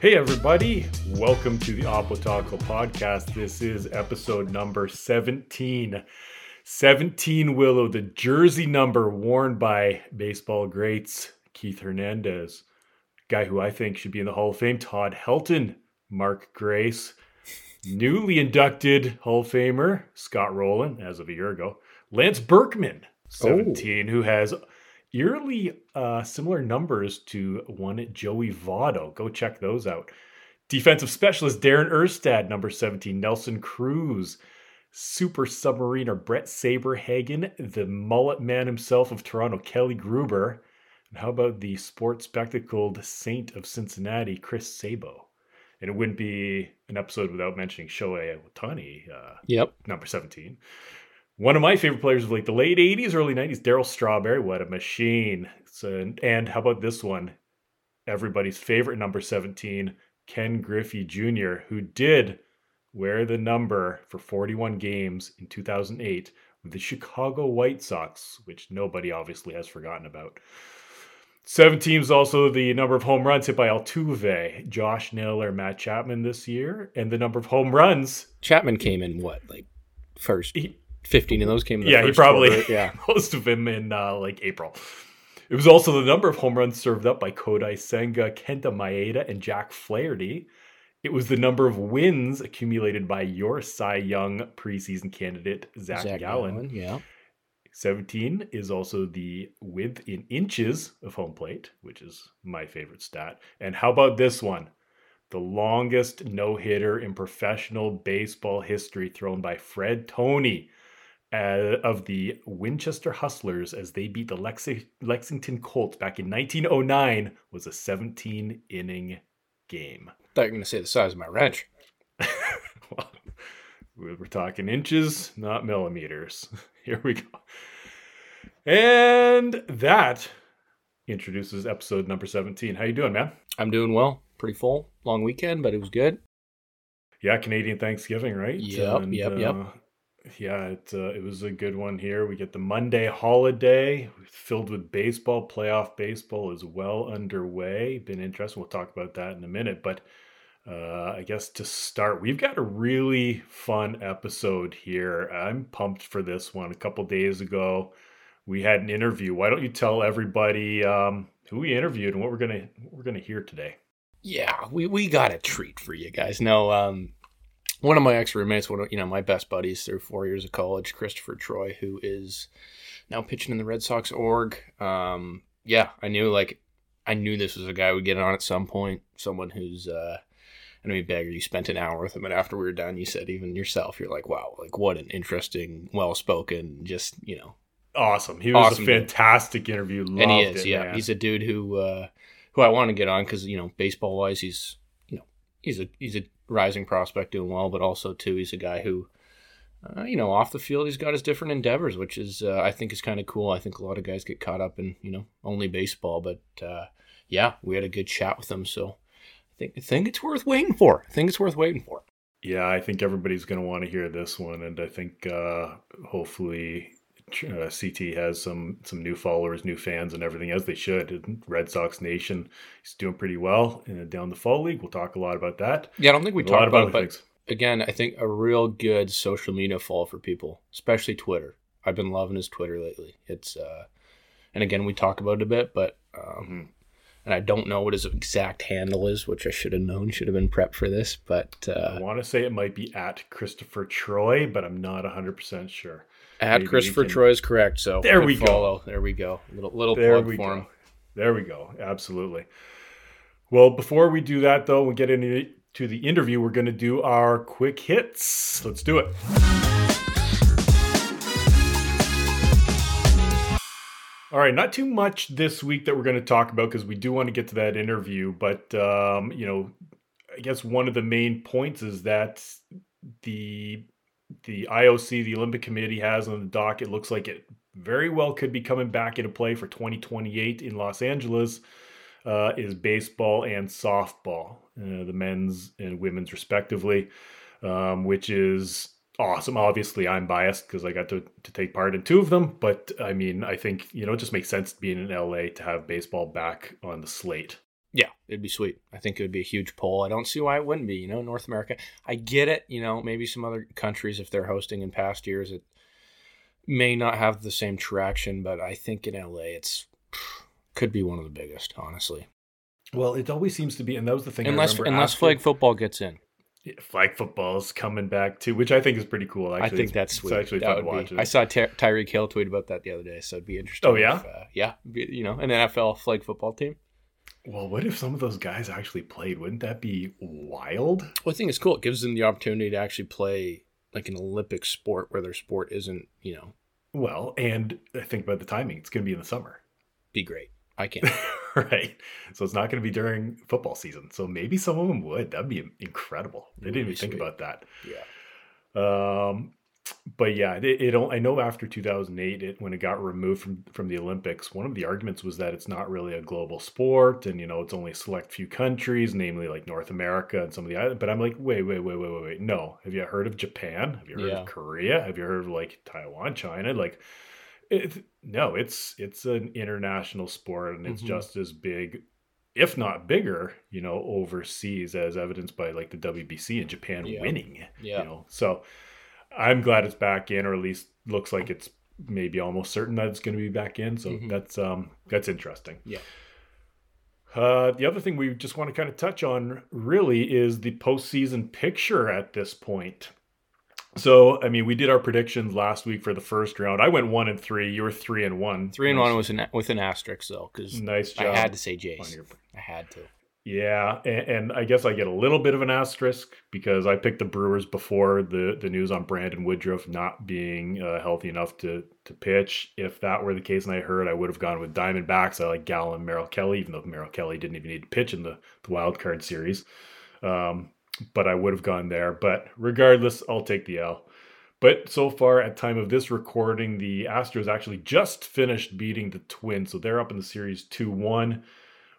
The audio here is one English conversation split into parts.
Hey, everybody. Welcome to the Oppo podcast. This is episode number 17. 17 Willow, the jersey number worn by baseball greats Keith Hernandez, guy who I think should be in the Hall of Fame, Todd Helton, Mark Grace, newly inducted Hall of Famer Scott Rolen as of a year ago, Lance Berkman, 17, oh. who has eerily uh, similar numbers to one Joey Votto. Go check those out. Defensive specialist Darren Erstad, number 17. Nelson Cruz, super submariner Bret Saberhagen, the mullet man himself of Toronto, Kelly Gruber. And how about the sports spectacled saint of Cincinnati, Chris Sabo? And it wouldn't be an episode without mentioning Shohei Ohtani, uh, yep. number 17. One of my favorite players of like the late 80s, early 90s, Darryl Strawberry. What a machine. So, and how about this one? Everybody's favorite number 17, Ken Griffey Jr., who did wear the number for 41 games in 2008 with the Chicago White Sox, which nobody obviously has forgotten about. 17 is also the number of home runs hit by Altuve, Josh Naylor, Matt Chapman this year, and the number of home runs. Chapman came in what, like first? He, 15 of those came in yeah he probably quarter. yeah. most of them in uh, like april. It was also the number of home runs served up by kodai senga kenta maeda and jack flaherty. It was the number of wins accumulated by your cy young preseason candidate zac, zac gallen. gallen yeah. 17 is also the width in inches of home plate which is my favorite stat. And how about this one? The longest no hitter in professional baseball history thrown by Fred Toney uh, of the Winchester Hustlers as they beat the Lexi- Lexington Colts back in 1909 was a 17 inning game. I thought you were going to say the size of my wrench. well, we're talking inches, not millimeters. Here we go. And that introduces episode number 17. How you doing, man? I'm doing well. Pretty full. Long weekend, but it was good. Yeah, Canadian Thanksgiving, right? Yep, and, yep, yep. Yeah, it uh, it was a good one here. We get the Monday holiday filled with baseball. Playoff baseball is well underway. Been interesting. We'll talk about that in a minute. But uh, I guess to start, we've got a really fun episode here. I'm pumped for this one. A couple days ago, we had an interview. Why don't you tell everybody um, who we interviewed and what we're gonna what we're gonna hear today? Yeah, we we got a treat for you guys. No, um, one of my ex roommates, one of you know my best buddies through four years of college, Christopher Troye, who is now pitching in the Red Sox org. Um, yeah, I knew like I knew this was a guy we'd get on at some point. Someone who's uh, I you Bagger, you spent an hour with him, and after we were done, you said even yourself, you're like, wow, like what an interesting, well spoken, just you know, awesome. He was awesome a fantastic dude. interview, Loved and he is, it, yeah. Man. He's a dude who uh, who I want to get on because you know, baseball wise, he's he's a he's a rising prospect doing well, but also too he's a guy who, uh, you know, off the field he's got his different endeavors, which is uh, I think is kind of cool. I think a lot of guys get caught up in you know only baseball, but uh, yeah, we had a good chat with him, so I think I think it's worth waiting for. I think it's worth waiting for. Yeah, I think everybody's going to want to hear this one, and I think uh, hopefully uh, CT has some some new followers, new fans, and everything as they should. Red Sox Nation is doing pretty well uh, down the fall league. We'll talk a lot about that. Yeah, I don't think we talked about, about it, but again, I think a real good social media fall for people, especially Twitter. I've been loving his Twitter lately. It's uh, and again we talk about it a bit, but um, mm-hmm. and I don't know what his exact handle is, which I should have known, should have been prepped for this. But uh, I want to say it might be at Christopher Troye, but I'm not 100 percent sure. At Christopher can... Troye is correct. So there we follow. go. There we go. Little little there plug we for go. him. There we go. Absolutely. Well, before we do that, though, we get into the interview. We're going to do our quick hits. Let's do it. All right, not too much this week that we're going to talk about because we do want to get to that interview. But um, you know, I guess one of the main points is that the the IOC, the Olympic Committee, has on the dock. It looks like it very well could be coming back into play for 2028 in Los Angeles. Uh, is baseball and softball, uh, the men's and women's respectively, um, which is awesome. Obviously, I'm biased because I got to, to take part in two of them, but I mean, I think, you know, it just makes sense being in LA to have baseball back on the slate. It'd be sweet. I think it would be a huge poll. I don't see why it wouldn't be. You know, North America. I get it. You know, maybe some other countries, if they're hosting in past years, it may not have the same traction. But I think in LA, it's could be one of the biggest, honestly. Well, it always seems to be, and that was the thing. Unless unless after, flag football gets in. Flag football is coming back too, which I think is pretty cool. Actually, I think that's sweet. It's actually that fun to watch. Be, I saw Ty- Tyreek Hill tweet about that the other day, so it'd be interesting. Oh yeah, if, uh, yeah. You know, an NFL flag football team. Well, what if some of those guys actually played? Wouldn't that be wild? Well, I think it's cool. It gives them the opportunity to actually play like an Olympic sport where their sport isn't, you know. Well, and I think about the timing, it's going to be in the summer. Be great. I can't. right. So it's not going to be during football season. So maybe some of them would. That'd be incredible. They didn't even think about that. Yeah. Um, but yeah, it, it, I know after 2008, it, when it got removed from from the Olympics, one of the arguments was that it's not really a global sport, and you know it's only a select few countries, namely like North America and some of the islands. But I'm like, wait, wait, wait, wait, wait, wait. No, have you heard of Japan? Have you heard yeah. of Korea? Have you heard of like Taiwan, China? Like, it, no, it's it's an international sport, and it's mm-hmm. just as big if not bigger, you know, overseas, as evidenced by like the WBC and Japan yeah. winning. Yeah. You know, so I'm glad it's back in, or at least looks like it's maybe almost certain that it's going to be back in. So mm-hmm. that's um that's interesting. Yeah. Uh, the other thing we just want to kind of touch on really is the postseason picture at this point. So, I mean, we did our predictions last week for the first round. I went one and three. You were three and one. Three and nice. one was an, with an asterisk though, because nice job. I had to say Jays. I had to. Yeah, and, and, I guess I get a little bit of an asterisk because I picked the Brewers before the the news on Brandon Woodruff not being uh, healthy enough to to pitch. If that were the case, and I heard, I would have gone with Diamondbacks. I like Gallen, Merrill Kelly, even though Merrill Kelly didn't even need to pitch in the the wild card series. Um, but I would have gone there. But regardless, I'll take the L. But so far, at time of this recording, the Astros actually just finished beating the Twins, so they're up in the series two one.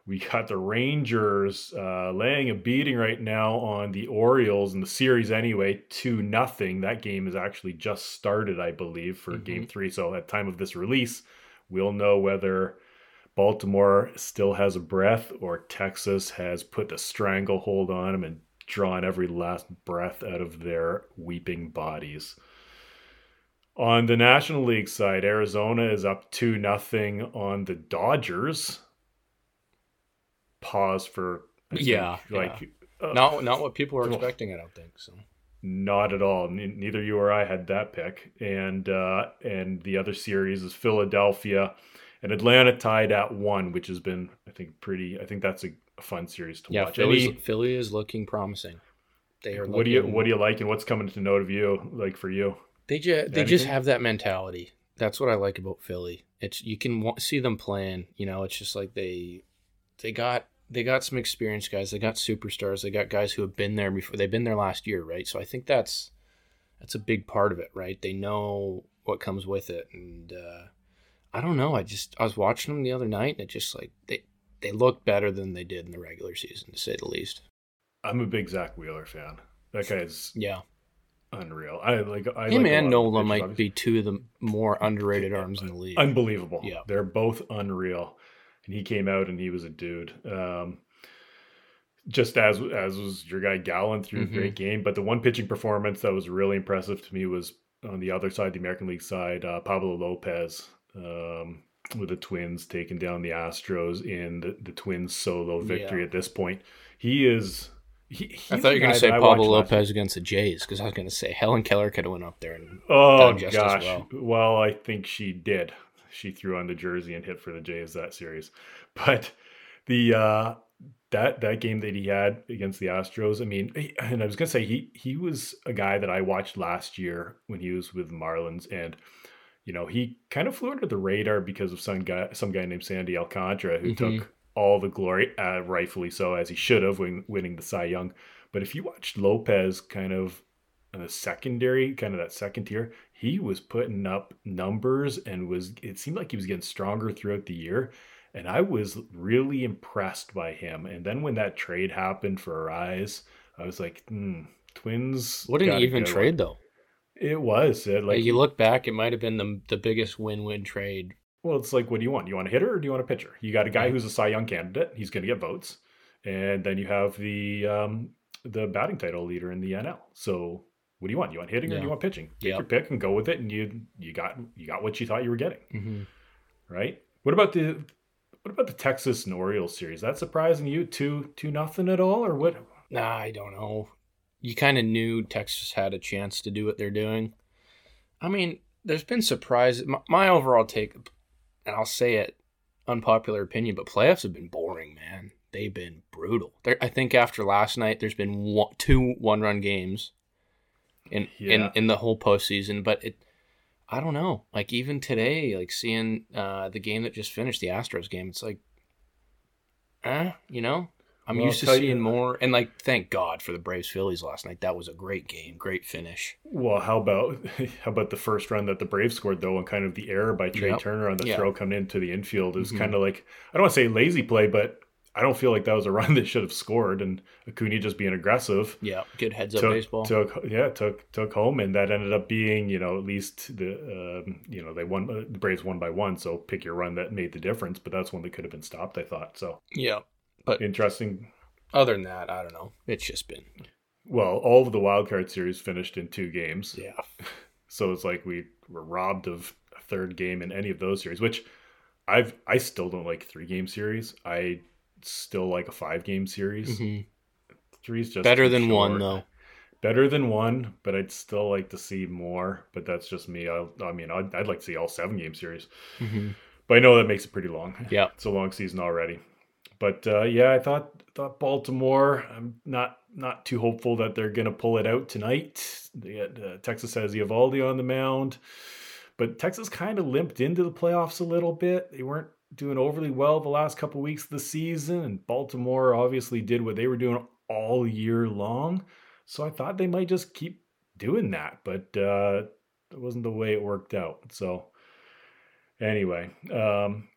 We got the Rangers uh, laying a beating right now on the Orioles in the series anyway, two nothing. That game is actually just started, I believe, for mm-hmm. Game Three. So at time of this release, we'll know whether Baltimore still has a breath or Texas has put a stranglehold on them and drawn every last breath out of their weeping bodies. On the National League side, Arizona is up 2 nothing on the Dodgers pause for yeah, like yeah. Uh, not not what people were expecting. I don't think so. Not at all. neither you or I had that pick, and uh, and the other series is Philadelphia and Atlanta tied at one, which has been I think pretty. I think that's a, fun series to yeah, watch. Philly, Philly is looking promising. They are. What do you What do you like, and what's coming to note of you? Like for you, they just they just have that mentality. That's what I like about Philly. It's you can see them playing. You know, it's just like they they got they got some experienced guys. They got superstars. They got guys who have been there before. They've been there last year, right? So I think that's that's a big part of it, right? They know what comes with it, and uh, I don't know. I just I was watching them the other night, and it just like they they look better than they did in the regular season, to say the least. I'm a big Zack Wheeler fan. That guy's yeah unreal. I like I him like and Nola might obviously. be two of the more underrated arms in the league. Unbelievable. Yeah, they're both unreal and he came out and he was a dude. Um, just as as was your guy Gallen through mm-hmm. a great game, but the one pitching performance that was really impressive to me was on the other side, the American League side, uh, Pablo Lopez um, with the Twins taking down the Astros in the, the Twins solo victory. Yeah. At this point, he is. He, I thought you were going to say Pablo Lopez against the Jays because I was going to say Helen Keller could have went up there and oh gosh, well. well, I think she did she threw on the jersey and hit for the Jays that series. But the uh, that that game that he had against the Astros, I mean, and I was gonna say he he was a guy that I watched last year when he was with Marlins, and you know he kind of flew under the radar because of some guy some guy named Sandy Alcantara who mm-hmm. took all the glory, uh, rightfully so, as he should have when winning the Cy Young. But if you watched Lopez kind of in the secondary, kind of that second tier, he was putting up numbers and was it seemed like he was getting stronger throughout the year. And I was really impressed by him. And then when that trade happened for Arraez, I was like, hmm, Twins. What an even trade, though. It was. It, like you look back, it might have been the the biggest win win trade Well, it's like, what do you want? Do you want a hitter or do you want a pitcher? You got a guy who's a Cy Young candidate. He's going to get votes, and then you have the um, the batting title leader in the NL. So, what do you want? You want hitting or do you want pitching? Take Yep. your pick and go with it, and you you got you got what you thought you were getting, Mm-hmm. right? What about the what about the Texas and Orioles series? That surprising you? Two two nothing at all, or what? Nah, I don't know. You kind of knew Texas had a chance to do what they're doing. I mean, there's been surprises. My, my overall take, and I'll say it, unpopular opinion, but playoffs have been boring, man. They've been brutal. There, I think after last night, there's been one, two one-run games in in Yeah. in the whole postseason. But it, I don't know. Like even today, like seeing uh, the game that just finished, the Astros game, it's like, eh, you know. I'm Well, used to seeing you- more, and like, thank God for the Braves Phillies last night. That was a great game, great finish. Well, how about how about the first run that the Braves scored though, and kind of the error by Trey Yep. Turner on the Yeah. throw coming into the infield? is Mhm. kind of like I don't want to say lazy play, but I don't feel like that was a run that should have scored. And Acuna just being aggressive Yeah, good heads up took, baseball. took yeah took took home, and that ended up being you know at least the um, you know they won uh, the Braves won by one, so pick your run that made the difference. But that's one that could have been stopped. I thought so yeah. But interesting. Other than that, I don't know. It's just been Well, all of the wild card series finished in two games. yeah. So it's like we were robbed of a third game in any of those series, which I've I still don't like three game series. I still like a five game series. Mhm. Three's just Better than one short. though. Better than one, but I'd still like to see more. But that's just me. I, I mean, I'd, I'd like to see all seven game series, Mhm. but I know that makes it pretty long. Yeah. it's a long season already. But uh, yeah, I thought thought Baltimore. I'm not not too hopeful that they're gonna pull it out tonight. They got, uh, Texas has Eovaldi on the mound, but Texas kind of limped into the playoffs a little bit. They weren't doing overly well the last couple weeks of the season, and Baltimore obviously did what they were doing all year long. So I thought they might just keep doing that, but uh, it wasn't the way it worked out. So anyway, um,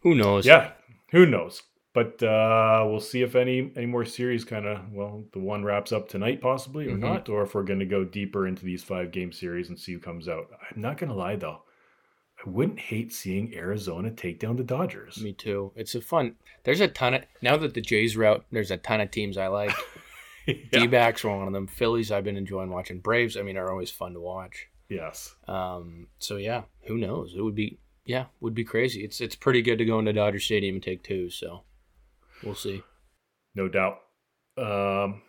Who knows? yeah, who knows? But uh, we'll see if any any more series kind of well, the one wraps up tonight possibly or Mhm. not, or if we're going to go deeper into these five game series and see who comes out. I'm not going to lie though, I wouldn't hate seeing Arizona take down the Dodgers. Me too. It's a fun. There's a ton of now that the Jays are out. There's a ton of teams I like. Yeah. D-backs are one of them. Phillies I've been enjoying watching. Braves I mean are always fun to watch. Yes. Um. So yeah, who knows? It would be yeah, would be crazy. It's it's pretty good to go into Dodger Stadium and take two. So we'll see. No doubt. Um,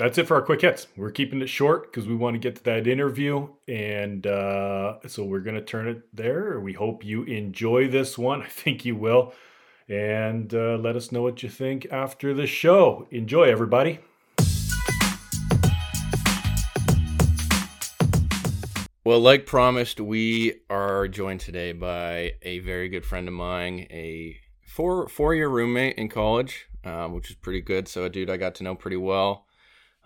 that's it for our quick hits. We're keeping it short because we want to get to that interview. And uh, so we're going to turn it there. We hope you enjoy this one. I think you will. And uh, let us know what you think after the show. Enjoy, everybody. Well, like promised, we are joined today by a very good friend of mine, a four four year roommate in college, um, which is pretty good. So, a dude I got to know pretty well.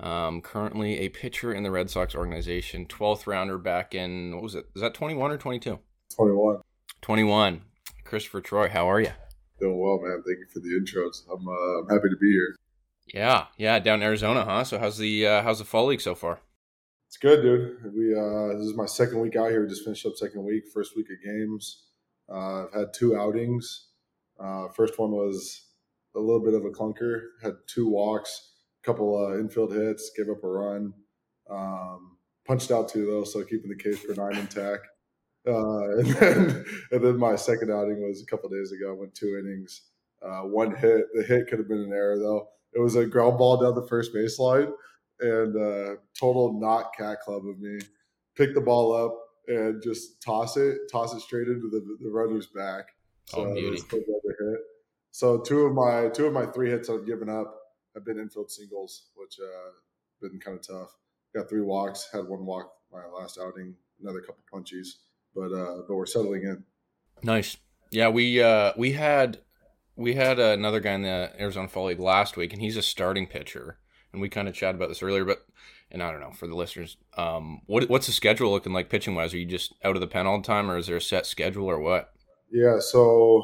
Um, currently a pitcher in the Red Sox organization, 12th rounder back in, what was it? Is that 21 or 22? 21. 21. Christopher Troye, how are you? Doing well, man. Thank you for the intros. I'm uh, I'm happy to be here. Yeah, yeah, down in Arizona, huh? So how's the uh, how's the fall league so far? It's good, dude. We uh, this is my second week out here. We just finished up second week, first week of games. Uh, I've had two outings. Uh, first one was a little bit of a clunker. Had two walks, couple uh, infield hits, gave up a run. Um, punched out two though, so keeping the K's for nine intact. Uh, and then and then my second outing was a couple days ago. I went two innings, uh, one hit. The hit could have been an error though. It was a ground ball down the first baseline, and uh, total not cat club of me. Pick the ball up and just toss it, toss it straight into the, the runner's back. Oh, beauty. still another hit. So two of my two of my three hits I've given up have been infield singles, which uh, been kind of tough. Got three walks, had one walk my last outing, another couple punchies, but uh, but we're settling in. Nice. Yeah, we uh we had we had another guy in the Arizona Fall League last week, and he's a starting pitcher. And we kind of chatted about this earlier, but and I don't know for the listeners, um, what what's the schedule looking like pitching wise? Are you just out of the pen all the time, or is there a set schedule, or what? Yeah, so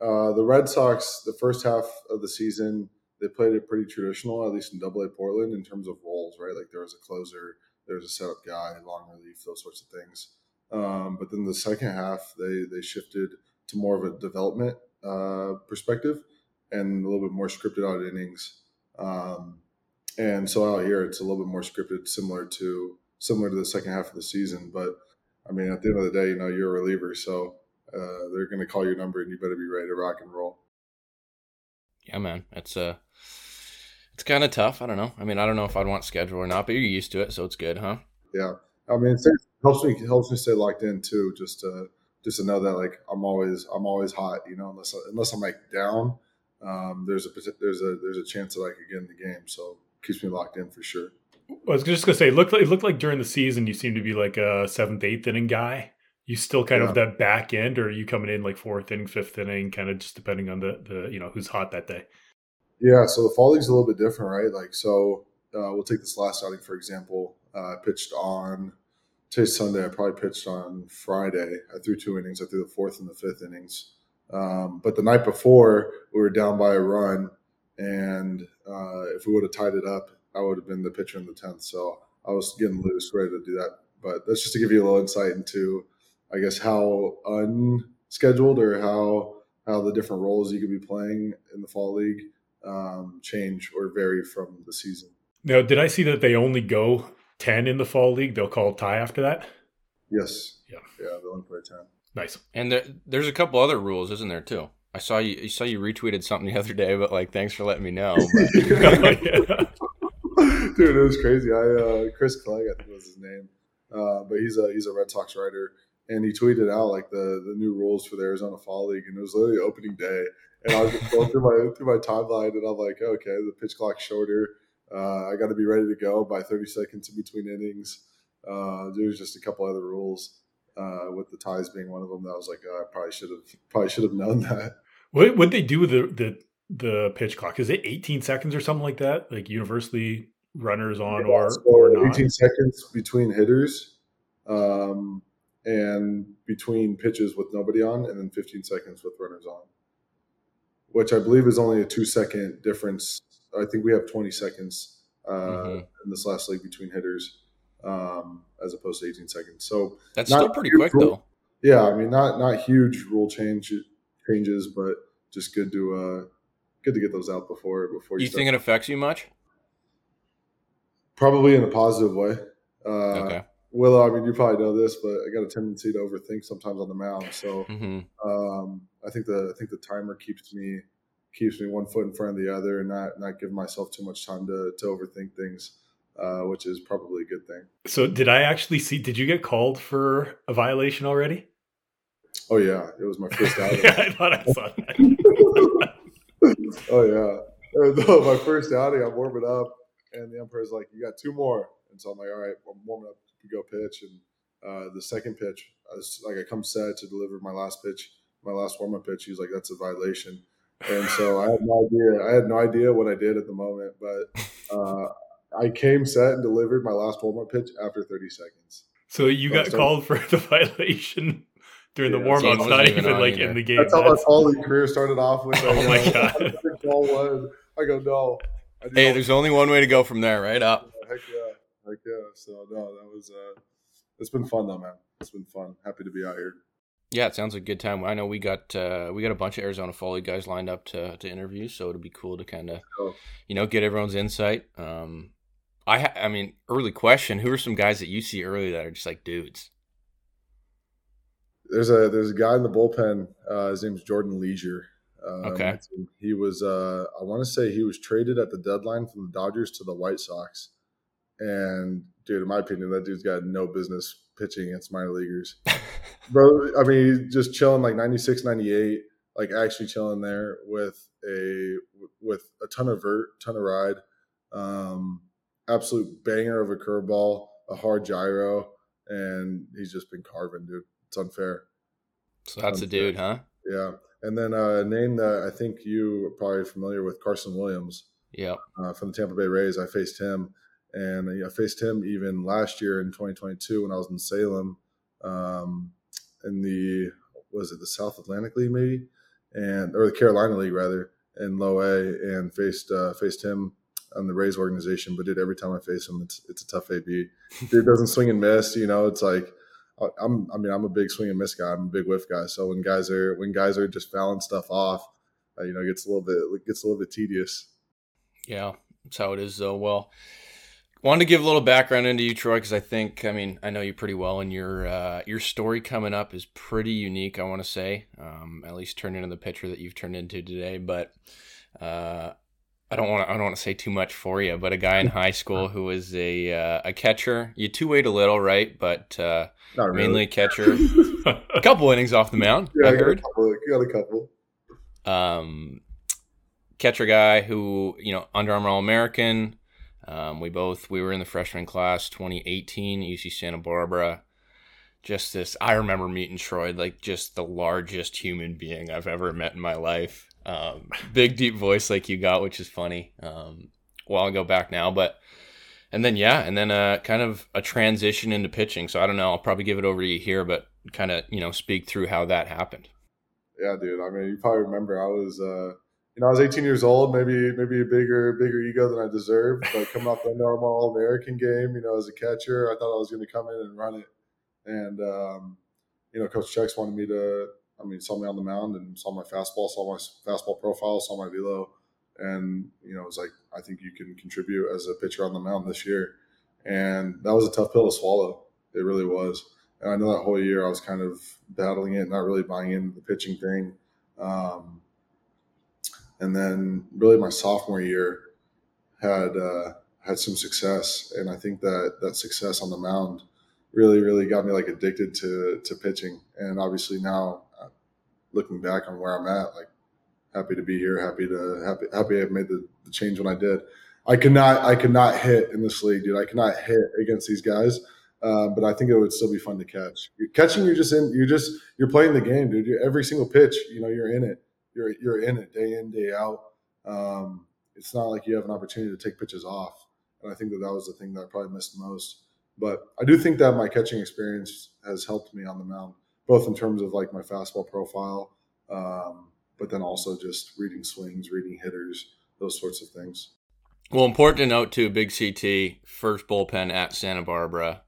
uh, the Red Sox, the first half of the season, they played it pretty traditional, at least in Double A Portland, in terms of roles, right? Like there was a closer, there was a setup guy, long relief, those sorts of things. Um, but then the second half, they they shifted to more of a development uh, perspective and a little bit more scripted out innings. Um, and so out here, it's a little bit more scripted, similar to similar to the second half of the season. But I mean, at the end of the day, you know, you're a reliever, so uh, they're going to call your number, and you better be ready to rock and roll. Yeah, man, it's uh it's kind of tough. I don't know. I mean, I don't know if I'd want schedule or not, but you're used to it, so it's good, huh? Yeah, I mean, it helps me helps me stay locked in too, just to just to know that like I'm always I'm always hot, you know, unless unless I'm like down, um, there's a there's a there's a chance that I could get in the game, so keeps me locked in for sure. I was just gonna say, it looked like, it looked like during the season you seem to be like a seventh, eighth inning guy. You still kind yeah. of that back end, or are you coming in like fourth inning, fifth inning, kind of just depending on the the you know who's hot that day. Yeah, so the fall league's a little bit different, right? Like, so uh, we'll take this last outing for example. Uh, I pitched on today's Sunday. I probably pitched on Friday. I threw two innings. I threw the fourth and the fifth innings. Um, but the night before, we were down by a run, and uh, if we would have tied it up, I would have been the pitcher in the tenth. So I was getting loose, ready to do that. But that's just to give you a little insight into, I guess, how unscheduled or how how the different roles you could be playing in the fall league um, change or vary from the season. Now, did I see that they only go 10 in the fall league? They'll call tie after that? Yes. Yeah. Yeah, they'll only play 10. Nice. And there, there's a couple other rules, isn't there, too? I saw you. I saw you retweeted something the other day, but like, thanks for letting me know. Dude, it was crazy. I uh, Chris Clegg, I think was his name, uh, but he's a he's a Red Sox writer, and he tweeted out like the the new rules for the Arizona Fall League, and it was literally opening day, and I was just going through my through my timeline, and I'm like, okay, the pitch clock's shorter. Uh, I got to be ready to go by 30 seconds in between innings. Uh, there's just a couple other rules, uh, with the ties being one of them. That I was like, oh, I probably should have probably should have known that. What would they do with the, the the pitch clock? Is it 18 seconds or something like that? Like universally runners on yeah, or, so or not? 18 seconds between hitters. Um, and between pitches with nobody on, and then 15 seconds with runners on which I believe is only a two second difference. I think we have 20 seconds uh, mm-hmm. in this last league between hitters um, as opposed to 18 seconds. So that's still pretty quick rule, though. Yeah, I mean, not not huge rule change changes, but just good to uh, good to get those out before before you. You think it affects you much? Probably in a positive way. Uh, okay. Willow, I mean, you probably know this, but I got a tendency to overthink sometimes on the mound. So mm-hmm. um, I think the I think the timer keeps me keeps me one foot in front of the other, and not not give myself too much time to to overthink things, uh, which is probably a good thing. So did I actually see? Did you get called for a violation already? Oh yeah, it was my first outing. yeah, I thought I saw that. oh yeah, my first outing. I'm warming up, and the umpire's like, "You got two more," and so I'm like, "All right, I'm warming up to go pitch." And uh, the second pitch, I was like, I come set to deliver my last pitch, my last warm up pitch. He's like, "That's a violation." And so I had no idea. I had no idea what I did at the moment, but uh, I came set and delivered my last warm up pitch after 30 seconds. So you so got called for the violation during yeah, the warm ups, not even, even like either. in the game. That's, how my volley career started off with. oh my god! I go no. I hey, there's only one way to go from there, right up. Heck yeah, heck yeah. So no, that was. uh It's been fun though, man. It's been fun. Happy to be out here. Yeah, it sounds like a good time. I know we got uh, we got a bunch of Arizona League guys lined up to to interview, so it'll be cool to kind of oh. you know get everyone's insight. Um, I ha- I mean, early question: Who are some guys that you see early that are just like dudes? There's a there's a guy in the bullpen. Uh, his name's Jordan Leasure. Um, okay. He was uh, I want to say he was traded at the deadline from the Dodgers to the White Sox, and dude, in my opinion, that dude's got no business pitching against minor leaguers. Bro, I mean, just chilling like 96, 98, like actually chilling there with a with a ton of vert, ton of ride, um, absolute banger of a curveball, a hard gyro, and he's just been carving, dude. It's unfair. So that's unfair. a dude, huh? Yeah. And then uh, a name that I think you are probably familiar with, Carson Williams. Yeah. Uh, from the Tampa Bay Rays. I faced him and I faced him even last year in 2022 when I was in Salem, um, in the was it the South Atlantic League maybe, and or the Carolina League rather, in Low A, and faced uh, faced him on the Rays organization. But dude, every time I face him, it's it's a tough AB. Dude doesn't swing and miss. You know, it's like I'm, I mean, I'm a big swing and miss guy. I'm a big whiff guy. So when guys are when guys are just fouling stuff off, uh, you know, it gets a little bit it gets a little bit tedious. Yeah, that's how it is, though. Well, wanted to give a little background into you, Troye, because I think, I mean, I know you pretty well, and your uh, your story coming up is pretty unique. I want to say, um, at least turned into the picture that you've turned into today. But uh, I don't want to I don't want to say too much for you. But a guy in high school who was a uh, a catcher, you two weight a little, right? But uh, really. mainly a catcher. a couple innings off the mound, Yeah, I I got a heard. couple. Got a couple. um, catcher guy who you know Under Armour All American. Um, we both we were in the freshman class 2018 UC Santa Barbara. Just this, I remember meeting Troye like just the largest human being I've ever met in my life. Um, big deep voice like you got, which is funny. Um, a while ago back now, but and then yeah, and then uh, kind of a transition into pitching. So I don't know. I'll probably give it over to you here, but kind of you know speak through how that happened. Yeah, dude. I mean, you probably remember I was, uh, you know, I was 18 years old, maybe maybe a bigger bigger ego than I deserved. But coming off the normal All American game, you know, as a catcher, I thought I was going to come in and run it. And um, you know, Coach Chex wanted me to. I mean, saw me on the mound and saw my fastball, saw my fastball profile, saw my velo, and you know, it was like, I think you can contribute as a pitcher on the mound this year. And that was a tough pill to swallow. It really was. And I know that whole year I was kind of battling it, not really buying into the pitching thing. Um, and then really my sophomore year had uh, had some success, and I think that that success on the mound really, really got me like addicted to to pitching. And obviously now, uh, looking back on where I'm at, like happy to be here, happy to happy happy I made the, the change when I did. I could not I could not hit in this league, dude. I cannot hit against these guys. Uh, but I think it would still be fun to catch. Catching, you're just in, you're just, you're playing the game, dude. You're, every single pitch, you know, you're in it. You're, you're in it day in, day out. Um, it's not like you have an opportunity to take pitches off. And I think that that was the thing that I probably missed most. But I do think that my catching experience has helped me on the mound, both in terms of like my fastball profile, um, but then also just reading swings, reading hitters, those sorts of things. Well, important to note too, Big CT first bullpen at Santa Barbara.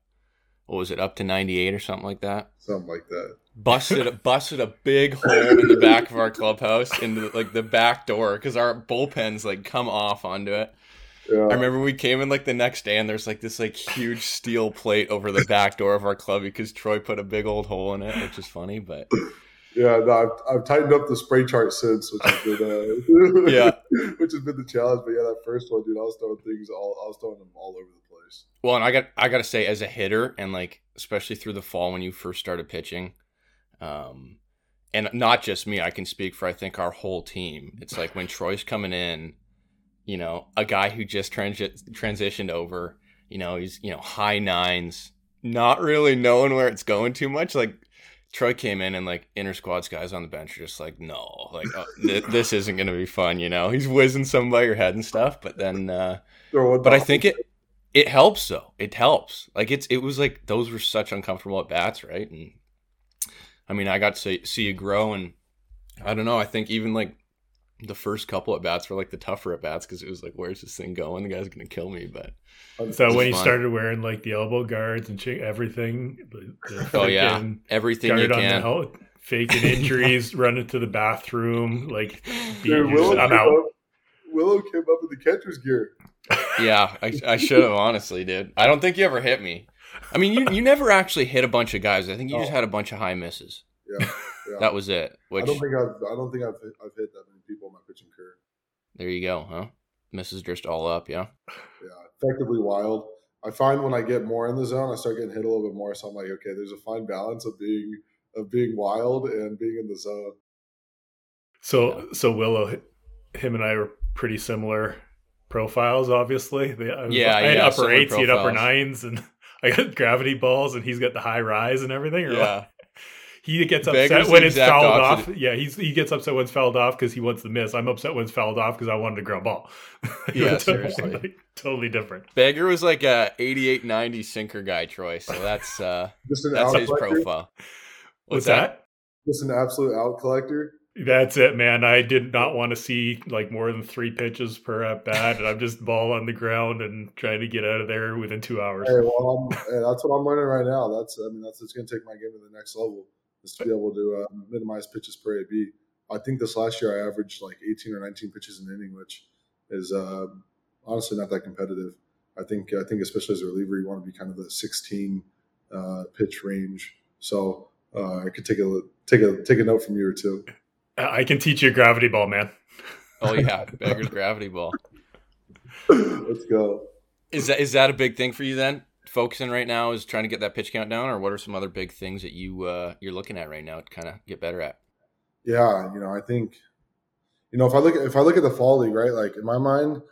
What was it up to ninety eight or something like that? Something like that. Busted busted a big hole in the back of our clubhouse into like the back door because our bullpens like come off onto it. Yeah. I remember we came in like the next day and there's like this like huge steel plate over the back door of our club because Troye put a big old hole in it, which is funny, but Yeah, no, I've, I've tightened up the spray chart since, which has been uh, Yeah. which has been the challenge. But yeah, that first one, dude, I was throwing things all, I was throwing them all over the place. Well, and I got I got to say, as a hitter, and like especially through the fall when you first started pitching, um, and not just me, I can speak for I think our whole team. It's like when Troye's coming in, you know, a guy who just transi- transitioned over, you know, he's you know high nines, not really knowing where it's going too much. Like Troye came in and like inner squads guys on the bench are just like, no, like oh, th- this isn't gonna be fun. You know, he's whizzing some by your head and stuff, but then. uh but I think it it helps though. It helps. Like it's it was like those were such uncomfortable at bats, right? And I mean, I got to see, see you grow, and I don't know. I think even like the first couple at bats were like the tougher at bats because it was like, where's this thing going? The guy's gonna kill me. But So when you fun. started wearing like the elbow guards and everything, the, the oh yeah, everything you guard on the can. hel- faking injuries, running to the bathroom, like Dude, Willow, I'm came out. up, Willow came up in the catcher's gear. Yeah, I, I should have honestly, dude. I don't think you ever hit me. I mean, you you never actually hit a bunch of guys. I think you just had a bunch of high misses. Yeah, yeah. That was it. Which I don't think I've, I don't think I've, hit, I've hit that many people in my pitching career. there you go, huh? Misses just all up, yeah. Yeah, effectively wild. I find when I get more in the zone, I start getting hit a little bit more. So I'm like, okay, there's a fine balance of being of being wild and being in the zone. So so Willow, him and I are pretty similar profiles. Obviously, they, I was, Yeah, I had yeah, upper similar eights, he had upper profiles. nines, and I got gravity balls, and he's got the high rise and everything. Or Yeah. like, he gets upset the when it's fouled opposite. off. Yeah, he's he gets upset when it's fouled off because he wants to miss. I'm upset when it's fouled off because I wanted a ground ball. Yeah, It's seriously. like, totally different. Beggar was like a 88 90 sinker guy, Troye. So that's uh Just an that's his collector. profile. What's that? Just an absolute out collector. That's it, man. I did not want to see like more than three pitches per at bat, and I'm just ball on the ground and trying to get out of there within two hours. Hey, well, hey, that's what I'm learning right now. That's I mean, that's what's going to take my game to the next level is to be able to uh, minimize pitches per AB. I think this last year I averaged like 18 or 19 pitches an inning, which is uh, honestly not that competitive. I think I think especially as a reliever, you want to be kind of the 16 uh, pitch range. So uh, I could take a take a take a note from you or two. I can teach you a gravity ball, man. Oh yeah, Beggar's gravity ball. Let's go. Is that is that a big thing for you then? Focusing right now is trying to get that pitch count down, or what are some other big things that you uh, you're looking at right now to kind of get better at? Yeah, you know, I think, you know, if I look at, if I look at the fall league, right, like in my mind,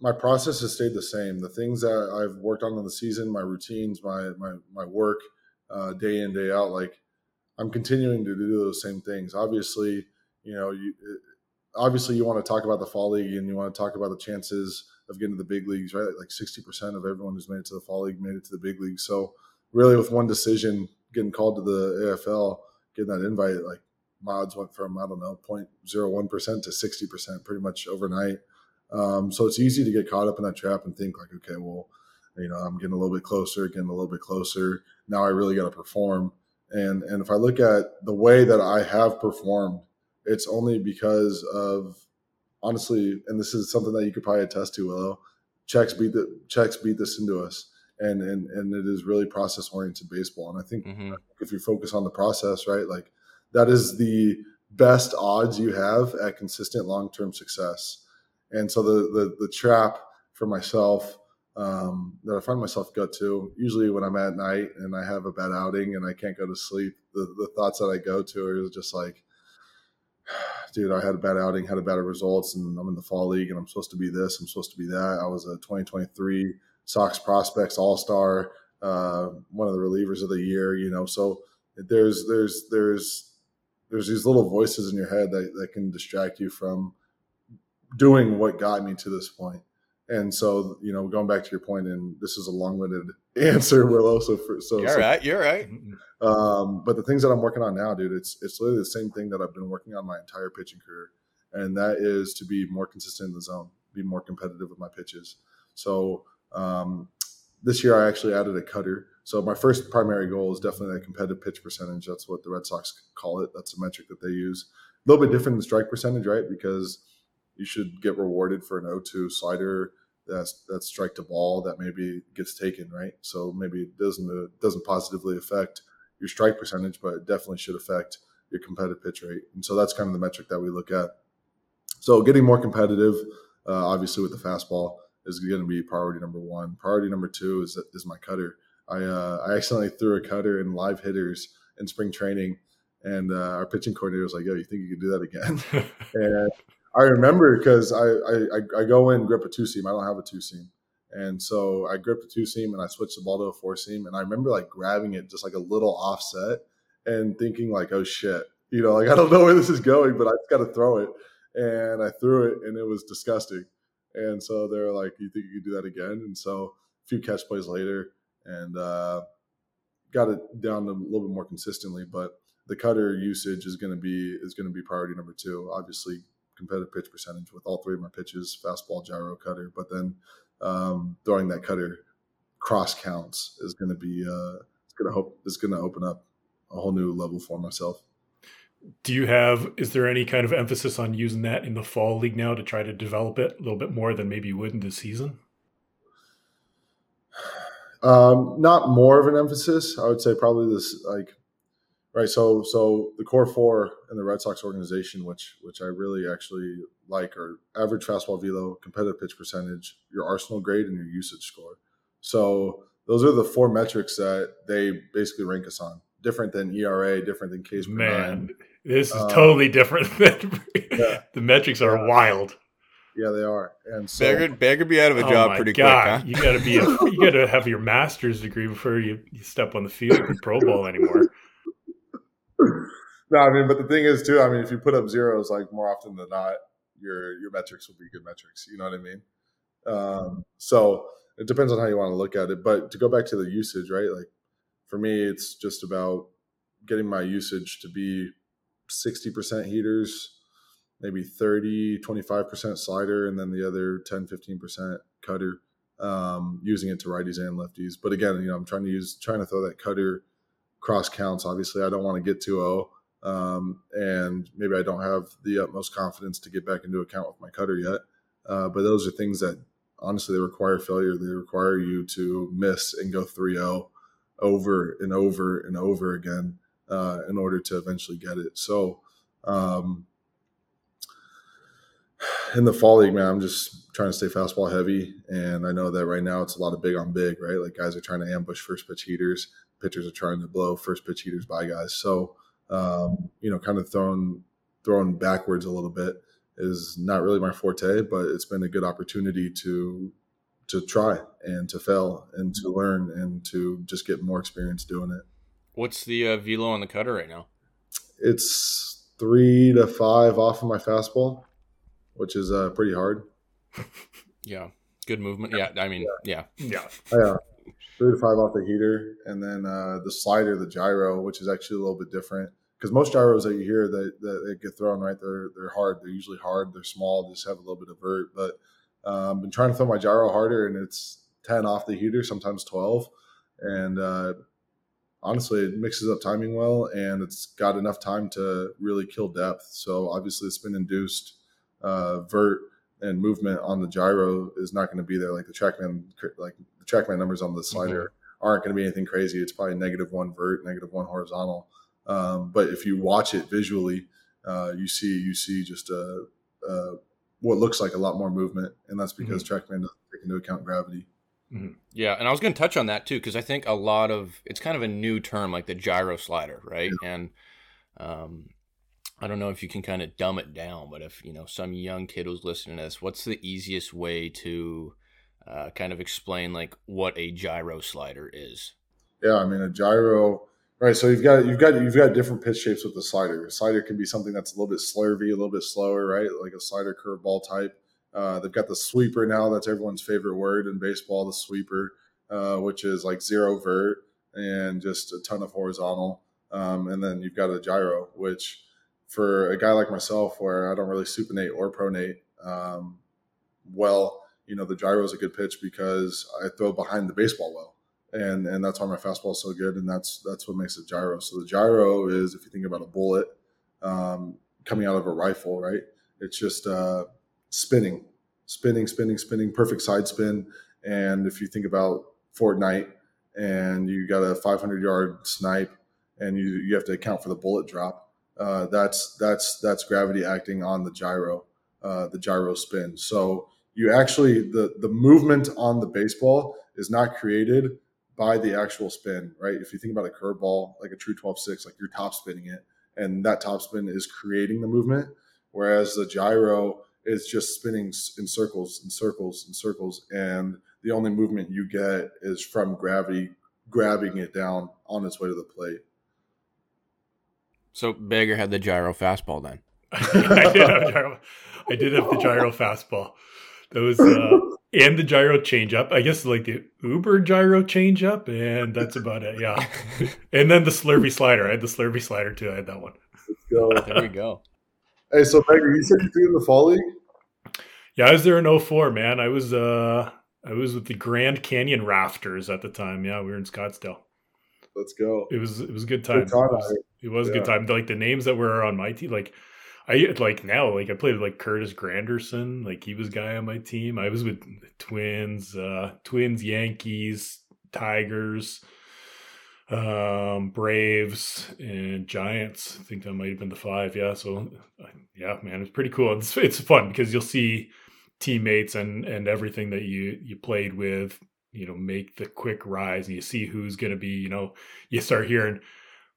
my process has stayed the same. The things that I've worked on in the season, my routines, my my my work, uh, day in day out, like I'm continuing to do those same things. Obviously, you know, you obviously you want to talk about the fall league and you want to talk about the chances of getting to the big leagues, right? Like 60% of everyone who's made it to the fall league made it to the big league. So really with one decision getting called to the AFL, getting that invite, like my odds went from, I don't know, 0.01% to 60% pretty much overnight. Um, so it's easy to get caught up in that trap and think like, okay, well, you know, I'm getting a little bit closer, getting a little bit closer. Now I really got to perform. And and if I look at the way that I have performed, it's only because of honestly, and this is something that you could probably attest to, Willow. Checks beat the checks beat this into us, and and and it is really process oriented baseball. And I think mm-hmm. if you focus on the process, right, like that is the best odds you have at consistent long term success. And so the the the trap for myself um, that I find myself go to usually when I'm at night and I have a bad outing and I can't go to sleep. The the thoughts that I go to are just like, dude, I had a bad outing, had a bad results, and I'm in the fall league and I'm supposed to be this, I'm supposed to be that. I was a 2023 Sox prospects All Star, uh, one of the relievers of the year. You know, so there's there's there's there's these little voices in your head that, that can distract you from doing what got me to this point. And so, you know, going back to your point, and this is a long-winded answer, Willow. So, for, so you're so, right, you're right. Um, but the things that I'm working on now, dude, it's it's literally the same thing that I've been working on my entire pitching career, and that is to be more consistent in the zone, be more competitive with my pitches. So um, this year, I actually added a cutter. So my first primary goal is definitely that competitive pitch percentage. That's what the Red Sox call it. That's a metric that they use. A little bit different than strike percentage, right? Because you should get rewarded for an 0-2 slider that's that's strike to ball that maybe gets taken, right? So maybe it doesn't it doesn't positively affect your strike percentage, but it definitely should affect your competitive pitch rate. And so that's kind of the metric that we look at. So getting more competitive, uh, obviously with the fastball, is going to be priority number one. Priority number two is is my cutter. I uh, I accidentally threw a cutter in live hitters in spring training, and uh, our pitching coordinator was like, "Yo, you think you can do that again?" and I remember because I, I I go in grip a two seam. I don't have a two seam, and so I gripped a two seam and I switched the ball to a four seam, and I remember like grabbing it just like a little offset and thinking like, "Oh shit," you know, like I don't know where this is going, but I just got to throw it, and I threw it, and it was disgusting. And so they're like, "You think you could do that again?" And so a few catch plays later, and uh, got it down a little bit more consistently. But the cutter usage is going to be is going to be priority number two. Obviously, competitive pitch percentage with all three of my pitches: fastball, gyro, cutter. But then um, throwing that cutter cross counts is going to be uh, it's going to hope is going to open up a whole new level for myself. Do you have, is there any kind of emphasis on using that in the fall league now to try to develop it a little bit more than maybe you would in the season? Um, not more of an emphasis. I would say probably this, like, right. So, so the core four in the Red Sox organization, which, which I really actually like are average fastball velo, competitive pitch percentage, your arsenal grade and your usage score. So those are the four metrics that they basically rank us on different than ERA, different than K's Man, this is um, totally different. yeah. the metrics are yeah. wild. Yeah, they are. And so, Beggar, Beggar be out of a oh job pretty God. quick. Huh? You got to be, a, you got to have your master's degree before you, you step on the field in pro ball anymore. No, I mean, but the thing is too. I mean, if you put up zeros, like more often than not, your your metrics will be good metrics. You know what I mean? Um, so it depends on how you want to look at it. But to go back to the usage, right? Like for me, it's just about getting my usage to be 60% heaters, maybe 30, 25% slider, and then the other 10, 15% cutter, um, using it to righties and lefties. But again, you know, I'm trying to use, trying to throw that cutter cross counts. Obviously, I don't want to get 2 0. Um, and maybe I don't have the utmost confidence to get back into account with my cutter yet. Uh, but those are things that honestly they require failure. They require you to miss and go 3 0 over and over and over again uh, in order to eventually get it. So, um, in the fall league, man, I'm just trying to stay fastball heavy. And I know that right now it's a lot of big on big, right? Like guys are trying to ambush first pitch heaters, pitchers are trying to blow first pitch heaters by guys. So, um, you know, kind of thrown thrown backwards a little bit is not really my forte, but it's been a good opportunity to to try and to fail and to learn and to just get more experience doing it. What's the uh, velo on the cutter right now? It's three to five off of my fastball, which is uh, pretty hard. yeah, good movement. Yeah, I mean, yeah, yeah, yeah. Three to five off the heater, and then uh, the slider, the gyro, which is actually a little bit different because most gyros that you hear that, that, get thrown right, they're they're hard. They're usually hard. They're small. Just have a little bit of vert. But um, I've been trying to throw my gyro harder, and it's ten off the heater, sometimes twelve, and uh, honestly, it mixes up timing well, and it's got enough time to really kill depth. So obviously, the spin induced uh, vert and movement on the gyro is not going to be there. Like the TrackMan, like the TrackMan numbers on the slider mm-hmm. aren't going to be anything crazy. It's probably negative one vert, negative one horizontal. Um, but if you watch it visually, uh, you see you see just a, a, what looks like a lot more movement, and that's because mm-hmm. TrackMan doesn't take into account gravity. Mm-hmm. Yeah, and I was going to touch on that too because I think a lot of it's kind of a new term, like the gyro slider, right? Yeah. And um, I don't know if you can kind of dumb it down, but if you know some young kid who's listening to this, what's the easiest way to uh, kind of explain like what a gyro slider is? Yeah, I mean a gyro Right, so you've got you've got you've got different pitch shapes with the slider. A slider can be something that's a little bit slurvy, a little bit slower, right? Like a slider curveball type. Uh, they've got the sweeper now. That's everyone's favorite word in baseball, the sweeper, uh, which is like zero vert and just a ton of horizontal. Um, and then you've got a gyro, which for a guy like myself, where I don't really supinate or pronate um, well, you know, the gyro is a good pitch because I throw behind the baseball well and and that's why my fastball is so good, and that's that's what makes it gyro. So the gyro is, if you think about a bullet um, coming out of a rifle, right? It's just uh, spinning, spinning, spinning, spinning, perfect side spin. And if you think about Fortnite, and you got a 500 yard snipe, and you you have to account for the bullet drop. Uh, that's that's that's gravity acting on the gyro, uh, the gyro spin. So you actually the the movement on the baseball is not created by the actual spin, right? If you think about a curveball, like a true 12 6, like you're top spinning it, and that top spin is creating the movement, whereas the gyro is just spinning in circles and circles and circles. And the only movement you get is from gravity grabbing it down on its way to the plate. So Beggar had the gyro fastball then. I, did have gyro, I did have the gyro fastball. That was uh, and the gyro change up. I guess like the Uber gyro change up, and that's about it. Yeah. and then the Slurvy slider. I had the Slurvy slider too. I had that one. Let's go. There we go. Hey, so Baker, you said you threw in the fall league? Yeah, I was there in 04, man. I was uh I was with the Grand Canyon Rafters at the time. Yeah, we were in Scottsdale. Let's go. It was it was a good time. Good time it was, it was yeah. a good time. Like the names that were on my team, like I like now, like I played like Curtis Granderson, like he was guy on my team. I was with Twins, uh, Twins, Yankees, Tigers, um, Braves, and Giants. I think that might have been the five. Yeah, so yeah, man, it's pretty cool. It's it's fun because you'll see teammates and and everything that you you played with, you know, make the quick rise, and you see who's going to be. You know, you start hearing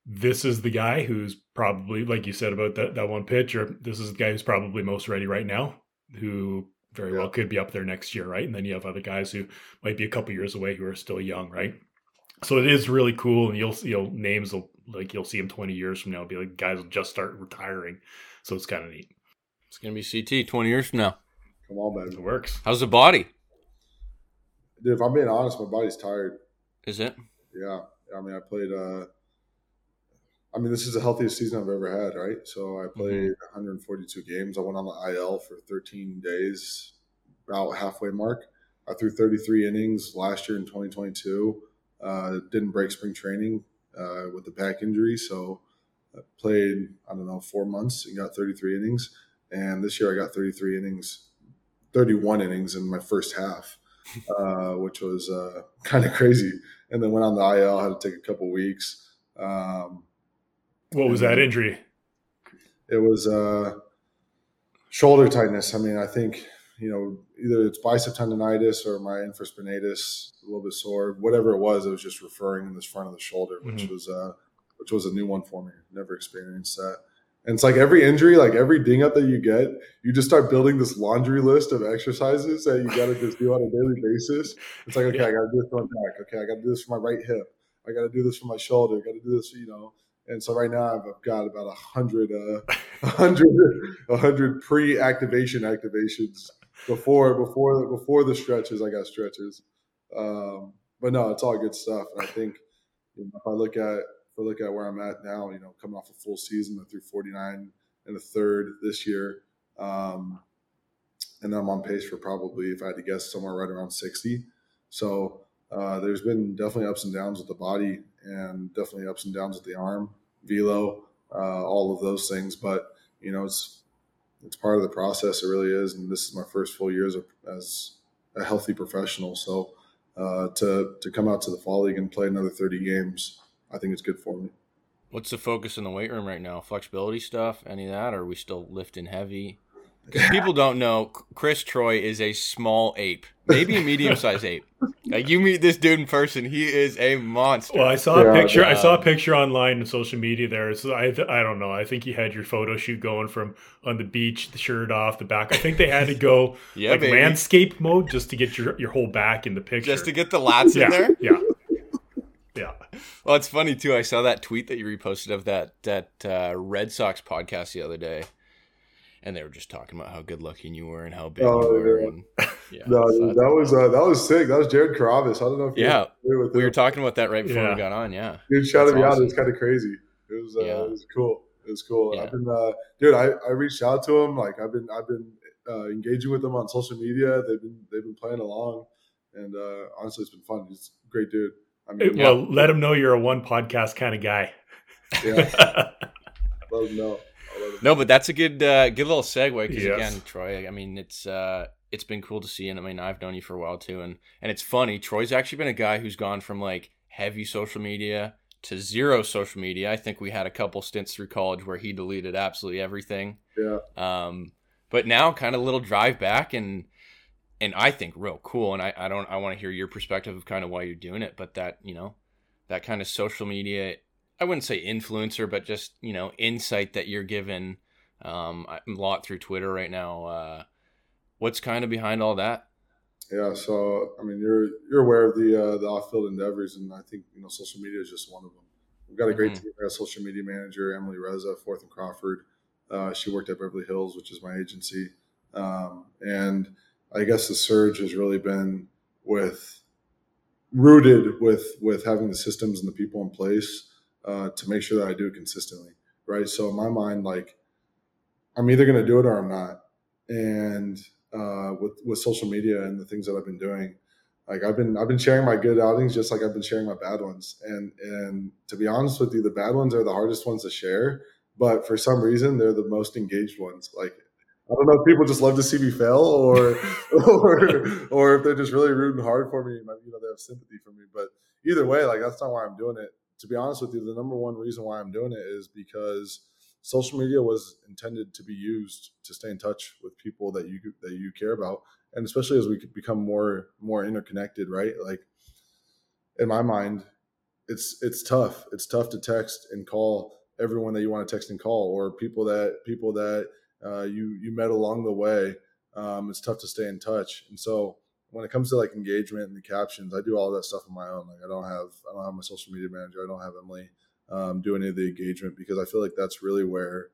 this is the guy who's probably, like you said about that, that one pitch, or this is the guy who's probably most ready right now, who very yeah. well could be up there next year, right? And then you have other guys who might be a couple years away who are still young, right? So it is really cool, and you'll you'll names will like you'll see them twenty years from now. Be like guys will just start retiring, so it's kind of neat. It's gonna be CT twenty years from now. Come on, man, it works. How's the body? Dude, if I'm being honest, my body's tired. Is it? Yeah, I mean, I played. uh I mean, this is the healthiest season I've ever had, right? So I played mm-hmm. 142 games. I went on the IL for 13 days, about halfway mark. I threw 33 innings last year in 2022. Uh, didn't break spring training uh, with the back injury, so I played I don't know four months and got 33 innings. And this year I got 33 innings, 31 innings in my first half, uh, which was uh, kind of crazy. And then went on the IL, had to take a couple weeks. Um, what was that injury? It was uh, shoulder tightness. I mean, I think you know either it's bicep tendonitis or my infraspinatus, a little bit sore. Whatever it was, it was just referring in this front of the shoulder, which mm-hmm. was uh, which was a new one for me. Never experienced that. And it's like every injury, like every ding up that you get, you just start building this laundry list of exercises that you got to just do on a daily basis. It's like, okay, I got to do this for my back. Okay, I got to do this for my right hip. I got to do this for my shoulder. I got to do this, you know. And so right now I've got about a hundred, uh, a hundred, a hundred pre-activation activations before before before the stretches. I got stretches, um, but no, it's all good stuff. And I think you know, if I look at if I look at where I'm at now, you know, coming off a full season, I threw 49 and a third this year, um, and I'm on pace for probably, if I had to guess, somewhere right around 60. So uh, there's been definitely ups and downs with the body and definitely ups and downs with the arm, velo, uh, all of those things. But you know, it's it's part of the process. It really is. And this is my first full year as a, as a healthy professional. So uh, to to come out to the fall league and play another 30 games, I think it's good for me. What's the focus in the weight room right now? Flexibility stuff, any of that, or are we still lifting heavy? People don't know, Chris Troye is a small ape, maybe a medium sized ape. Like you meet this dude in person, he is a monster. Well, I saw a picture. I saw a picture online in social media. There, so I, I don't know. I think you had your photo shoot going from on the beach, the shirt off, the back. I think they had to go yeah, like baby. landscape mode just to get your your whole back in the picture, just to get the lats yeah, in there. Yeah, yeah. Well, it's funny too. I saw that tweet that you reposted of that that uh, Red Sox podcast the other day and they were just talking about how good looking you were and how big oh, you were. Yeah. And, yeah, no, so that was uh, that was sick. That was Jared Carrabis. I don't know if yeah, we were talking about that right before yeah. we got on. Yeah, dude, shouted me awesome. out. It was kind of crazy. It was uh, yeah. it was cool. It was cool. I've been, uh, dude. I, I reached out to him. Like I've been I've been uh, engaging with them on social media. They've been they've been playing along, and uh, honestly, it's been fun. He's a great dude. I mean, well, let him know you're a one podcast kind of guy. Yeah, let him know. No, but that's a good uh, good little segue because yes. again, Troye. I mean, it's uh, it's been cool to see, and I mean, I've known you for a while too, and and it's funny. Troye's actually been a guy who's gone from like heavy social media to zero social media. I think we had a couple stints through college where he deleted absolutely everything. Yeah. Um, but now kind of little drive back and and I think real cool. And I, I don't I want to hear your perspective of kind of why you're doing it, but that you know that kind of social media I wouldn't say influencer, but just you know insight that you're given um, a lot through Twitter right now. Uh, what's kind of behind all that? Yeah, so I mean, you're you're aware of the uh, the off-field endeavors, and I think you know social media is just one of them. We've got a great mm-hmm. team. We got a social media manager, Emily Reza, Fourth and Crawford. Uh, she worked at Beverly Hills, which is my agency, um, and I guess the surge has really been with rooted with with having the systems and the people in place uh, to make sure that I do it consistently, right? So in my mind, like I'm either going to do it or I'm not. And uh, with with social media and the things that I've been doing, like I've been I've been sharing my good outings just like I've been sharing my bad ones. And and to be honest with you, the bad ones are the hardest ones to share, but for some reason they're the most engaged ones. Like I don't know if people just love to see me fail or or or if they're just really rooting hard for me and you know they have sympathy for me. But either way, like that's not why I'm doing it to be honest with you, the number one reason why I'm doing it is because social media was intended to be used to stay in touch with people that you that you care about, and especially as we become more more interconnected, right? Like in my mind, it's it's tough. It's tough to text and call everyone that you want to text and call, or people that people that uh, you you met along the way. Um, it's tough to stay in touch, and so when it comes to like engagement and the captions, I do all that stuff on my own. Like I don't have I don't have my social media manager. I don't have Emily um, do any of the engagement because I feel like that's really where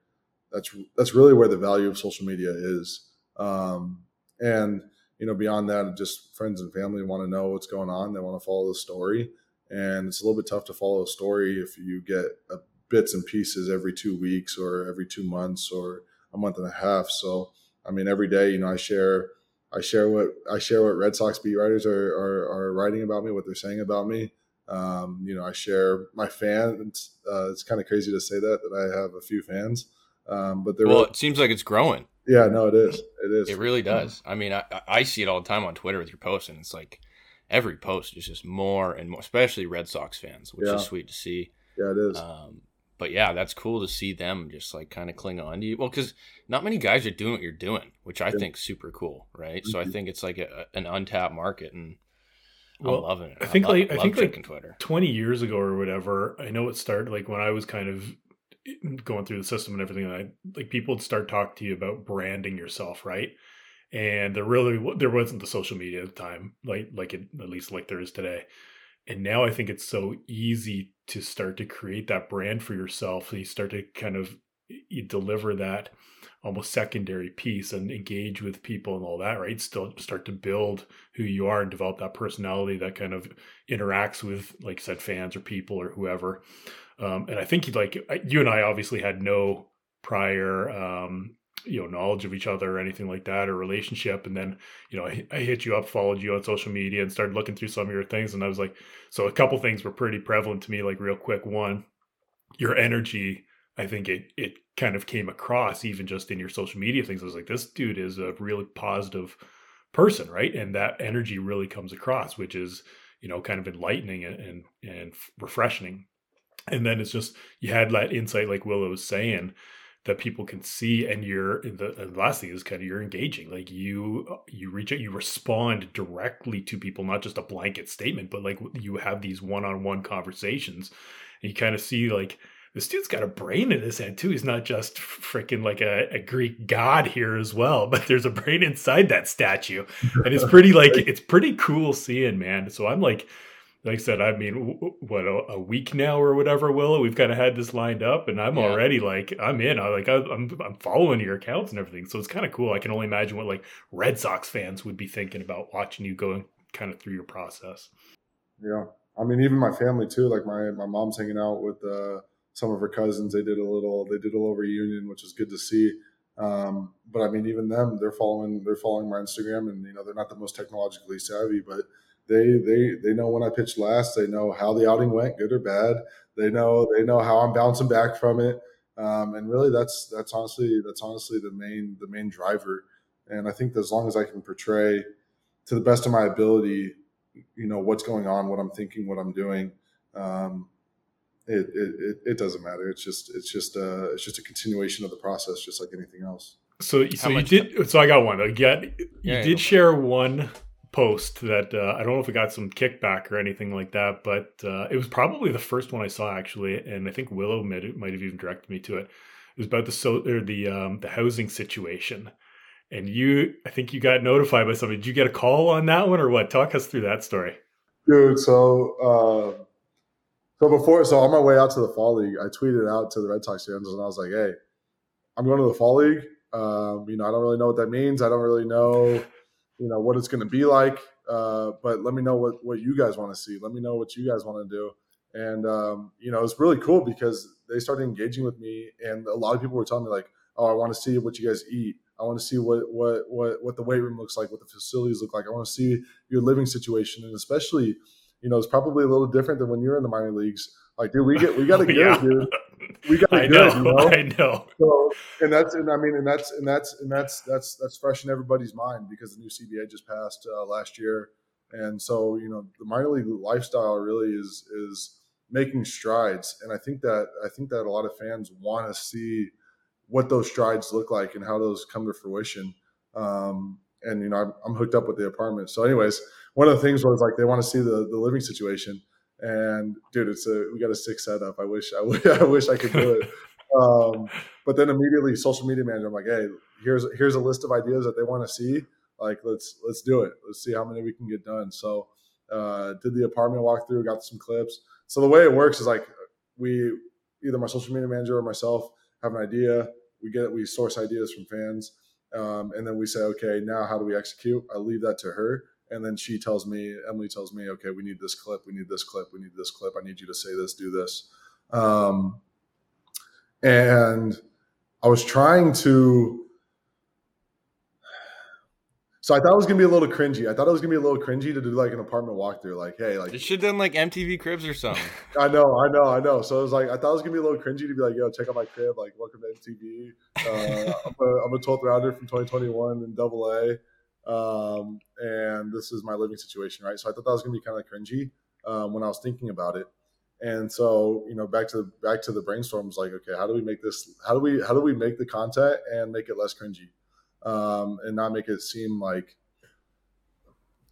that's that's really where the value of social media is. Um, and you know, beyond that, just friends and family want to know what's going on. They want to follow the story, and it's a little bit tough to follow a story if you get a bits and pieces every two weeks or every two months or a month and a half. So I mean, every day, you know, I share I share what I share what Red Sox beat writers are are, are writing about me, what they're saying about me. Um, you know, I share my fans. Uh, it's kind of crazy to say that that I have a few fans, um, but they're well. really, it seems like it's growing. yeah, no, it is. It is. It really does. I mean, I, I see it all the time on Twitter with your posts, and it's like every post is just more and more, especially Red Sox fans, which Yeah. is sweet to see. Yeah, it is. Um, but yeah, that's cool to see them just like kind of cling on to you. Well, because not many guys are doing what you're doing, which I Yeah. think super cool, right? So I Mhm. think it's like a, an untapped market, and Well, I'm loving it. I think, love, like- I love think, like, Twitter. 20 years ago or whatever i know it started like when i was kind of going through the system and everything I, like people would start talking to you about branding yourself right and there really there wasn't the social media at the time like like it at least like there is today and now i think it's so easy to start to create that brand for yourself you start to kind of you deliver that almost secondary piece and engage with people and all that right? Still start to build who you are and develop that personality that kind of interacts with like I said fans or people or whoever. Um, and i think like you and i obviously had no prior um, you know knowledge of each other or anything like that or relationship and then you know I, I hit you up followed you on social media and started looking through some of your things and i was like so a couple things were pretty prevalent to me like real quick. One your energy i think it it kind of came across even just in your social media things. I was like this dude is a really positive person right? And that energy really comes across which is you know kind of enlightening and and, and refreshing. And then it's just you had that insight like willow was saying that people can see and you're the, and thing is kind of you're engaging like you you reach out you respond directly to people not just a blanket statement but like you have these one-on-one conversations and you kind of see like this dude's got a brain in his head too. He's not just freaking like a, a greek god here as well but there's a brain inside that statue. And it's pretty like it's pretty cool seeing man. So i'm like like I said, I mean, w- w- what a, a week now or whatever, Willow. We've kind of had this lined up, and I'm Yeah. already like, I'm in. I like, I, I'm, I'm following your accounts and everything, so it's kind of cool. I can only imagine what like Red Sox fans would be thinking about watching you going kind of through your process. Yeah, I mean, even my family too. Like my my mom's hanging out with uh, some of her cousins. They did a little they did a little reunion, which is good to see. Um, but I mean, even them, they're following they're following my Instagram, and you know they're not the most technologically savvy, but they they they know when I pitched last. They know how the outing went, good or bad. They know they know how I'm bouncing back from it. Um, and really, that's that's honestly that's honestly the main the main driver. And I think that as long as I can portray to the best of my ability you know what's going on, what I'm thinking, what I'm doing. Um, it, it, it, it doesn't matter. It's just it's just uh it's just a continuation of the process, just like anything else. So, so you much did. so I got one. Again, you Yeah, yeah, did for it. share one post that uh, I don't know if it got some kickback or anything like that, but uh, it was probably the first one I saw actually, and I think Willow might, have even directed me to it. It was about the so or the um, the housing situation, and you I think you got notified by somebody. Did you get a call on that one or what? Talk us through that story. Dude, so uh, so before so on my way out to the fall league, I tweeted out to the Red Sox fans and I was like, "Hey, I'm going to the fall league. Um, you know, I don't really know what that means. I don't really know, you know, what it's going to be like. Uh, but let me know what what you guys want to see. Let me know what you guys want to do." And um, you know, it's really cool because they started engaging with me, and a lot of people were telling me like, "Oh, I want to see what you guys eat. I want to see what what what what the weight room looks like, what the facilities look like. I want to see your living situation, and especially, you know, it's probably a little different than when you're in the minor leagues. Like, dude, we get we got to yeah. dude. We got I it know, good, you know. I know. So, and that's and I mean, and that's and that's and that's that's that's fresh in everybody's mind because the new CBA just passed uh, last year, and so you know the minor league lifestyle really is is making strides, and I think that I think that a lot of fans want to see what those strides look like and how those come to fruition. Um, and you know, I'm, I'm hooked up with the apartment. So, anyways, one of the things was like they want to see the the living situation. And dude, it's a we got a sick setup. I wish I, wish I wish I could do it. Um, but then immediately, social media manager, I'm like, hey, here's here's a list of ideas that they want to see. Like, let's let's do it. Let's see how many we can get done. So, uh, did the apartment walkthrough, got some clips. So the way it works is like we either my social media manager or myself have an idea. We get we source ideas from fans, um, and then we say, okay, now how do we execute? I leave that to her, and then she tells me, Emily tells me, okay, we need this clip, we need this clip, we need this clip. I need you to say this, do this. Um, and I was trying to. So I thought it was gonna be a little cringy. I thought it was gonna be a little cringy to do like an apartment walkthrough. Like, hey, like You should have done like MTV Cribs or something. I know, I know, I know. So it was like I thought it was gonna be a little cringy to be like, yo, check out my crib, like welcome to MTV. Uh, I'm, a, I'm a 12th rounder from 2021 in Double A, um, and this is my living situation, right? So I thought that was gonna be kind of cringy um, when I was thinking about it. And so you know, back to the back to the brainstorm was like, okay, how do we make this? How do we how do we make the content and make it less cringy, um, and not make it seem like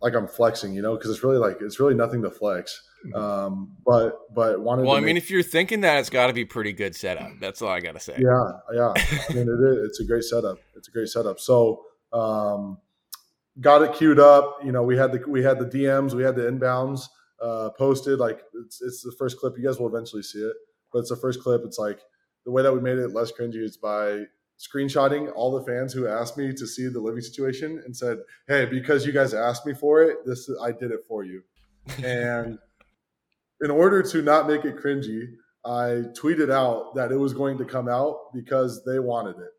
like I'm flexing, you know, because it's really like it's really nothing to flex. Um, but but wanted. Well, to I mean, make- if you're thinking that, it's got to be pretty good setup. That's all I gotta say. yeah, yeah. I mean, it is. It's a great setup. It's a great setup. So, um, got it queued up. You know, we had the we had the DMs, we had the inbounds uh, posted. Like it's it's the first clip. You guys will eventually see it, but it's the first clip. It's like the way that we made it less cringy is by screenshotting all the fans who asked me to see the living situation and said, "Hey, because you guys asked me for it, this I did it for you." And in order to not make it cringy, I tweeted out that it was going to come out because they wanted it.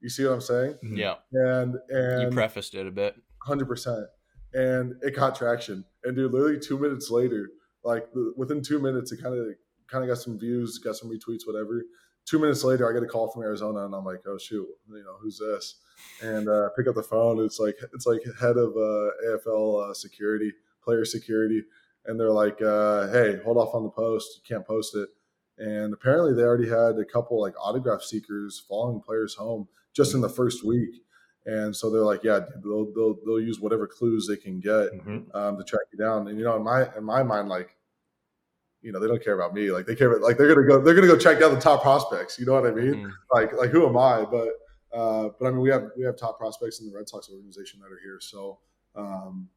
You see what I'm saying? Mhm. Yeah, And and you prefaced it a bit. Hundred percent, and it got traction. And dude, literally two minutes later, like the, within two minutes, it kind of kind of got some views, got some retweets, whatever. Two minutes later, I get a call from Arizona, and I'm like, oh shoot, you know who's this? And uh, pick up the phone. It's like it's like head of uh, AFL uh, security, player security, and they're like, uh, hey, hold off on the post. You can't post it. And apparently, they already had a couple like autograph seekers following players home just in the first week. And so they're like, yeah, they'll, they'll, they'll use whatever clues they can get Mhm. um, to track you down. And you know, in my in my mind, like, you know, they don't care about me. Like they care about like they're gonna go they're gonna go check down the top prospects. You know what I mean? Mhm. Like like who am I? But uh, but I mean, we have we have top prospects in the Red Sox organization that are here. So um,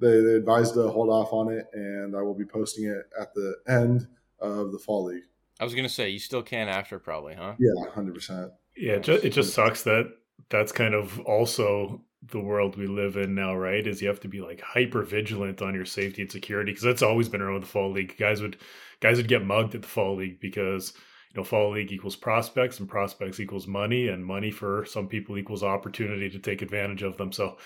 they they advised to hold off on it, and I will be posting it at the end of the fall league. I was gonna say you still can after probably, huh? Yeah, hundred percent. Yeah, it just, it just sucks that that's kind of also the world we live in now, right? Is you have to be like hyper vigilant on your safety and security because that's always been around with the fall league. Guys would guys would get mugged at the fall league because you know fall league equals prospects and prospects equals money and money for some people equals opportunity to take advantage of them. So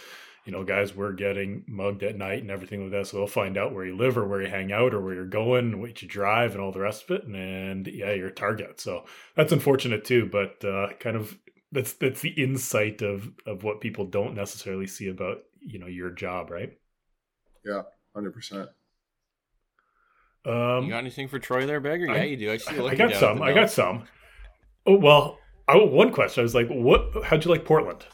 you know, guys were getting mugged at night and everything like that. So they'll find out where you live or where you hang out or where you're going, what you drive, and all the rest of it. And, and yeah, you're a target. So that's unfortunate too. But uh, kind of that's that's the insight of of what people don't necessarily see about you know your job, right? yeah Hundred percent. Um, you got anything for Troye there, Beggar? I- Yeah, you do. I, see I, I got some. I got some. Oh well, I, one question. I was like, "What? How'd you like Portland?"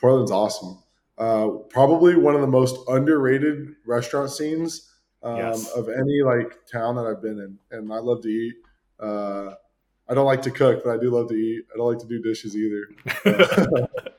Portland's awesome. Uh, probably one of the most underrated restaurant scenes um, Yes. of any like town that I've been in, and I love to eat. Uh, I don't like to cook, but I do love to eat. I don't like to do dishes either.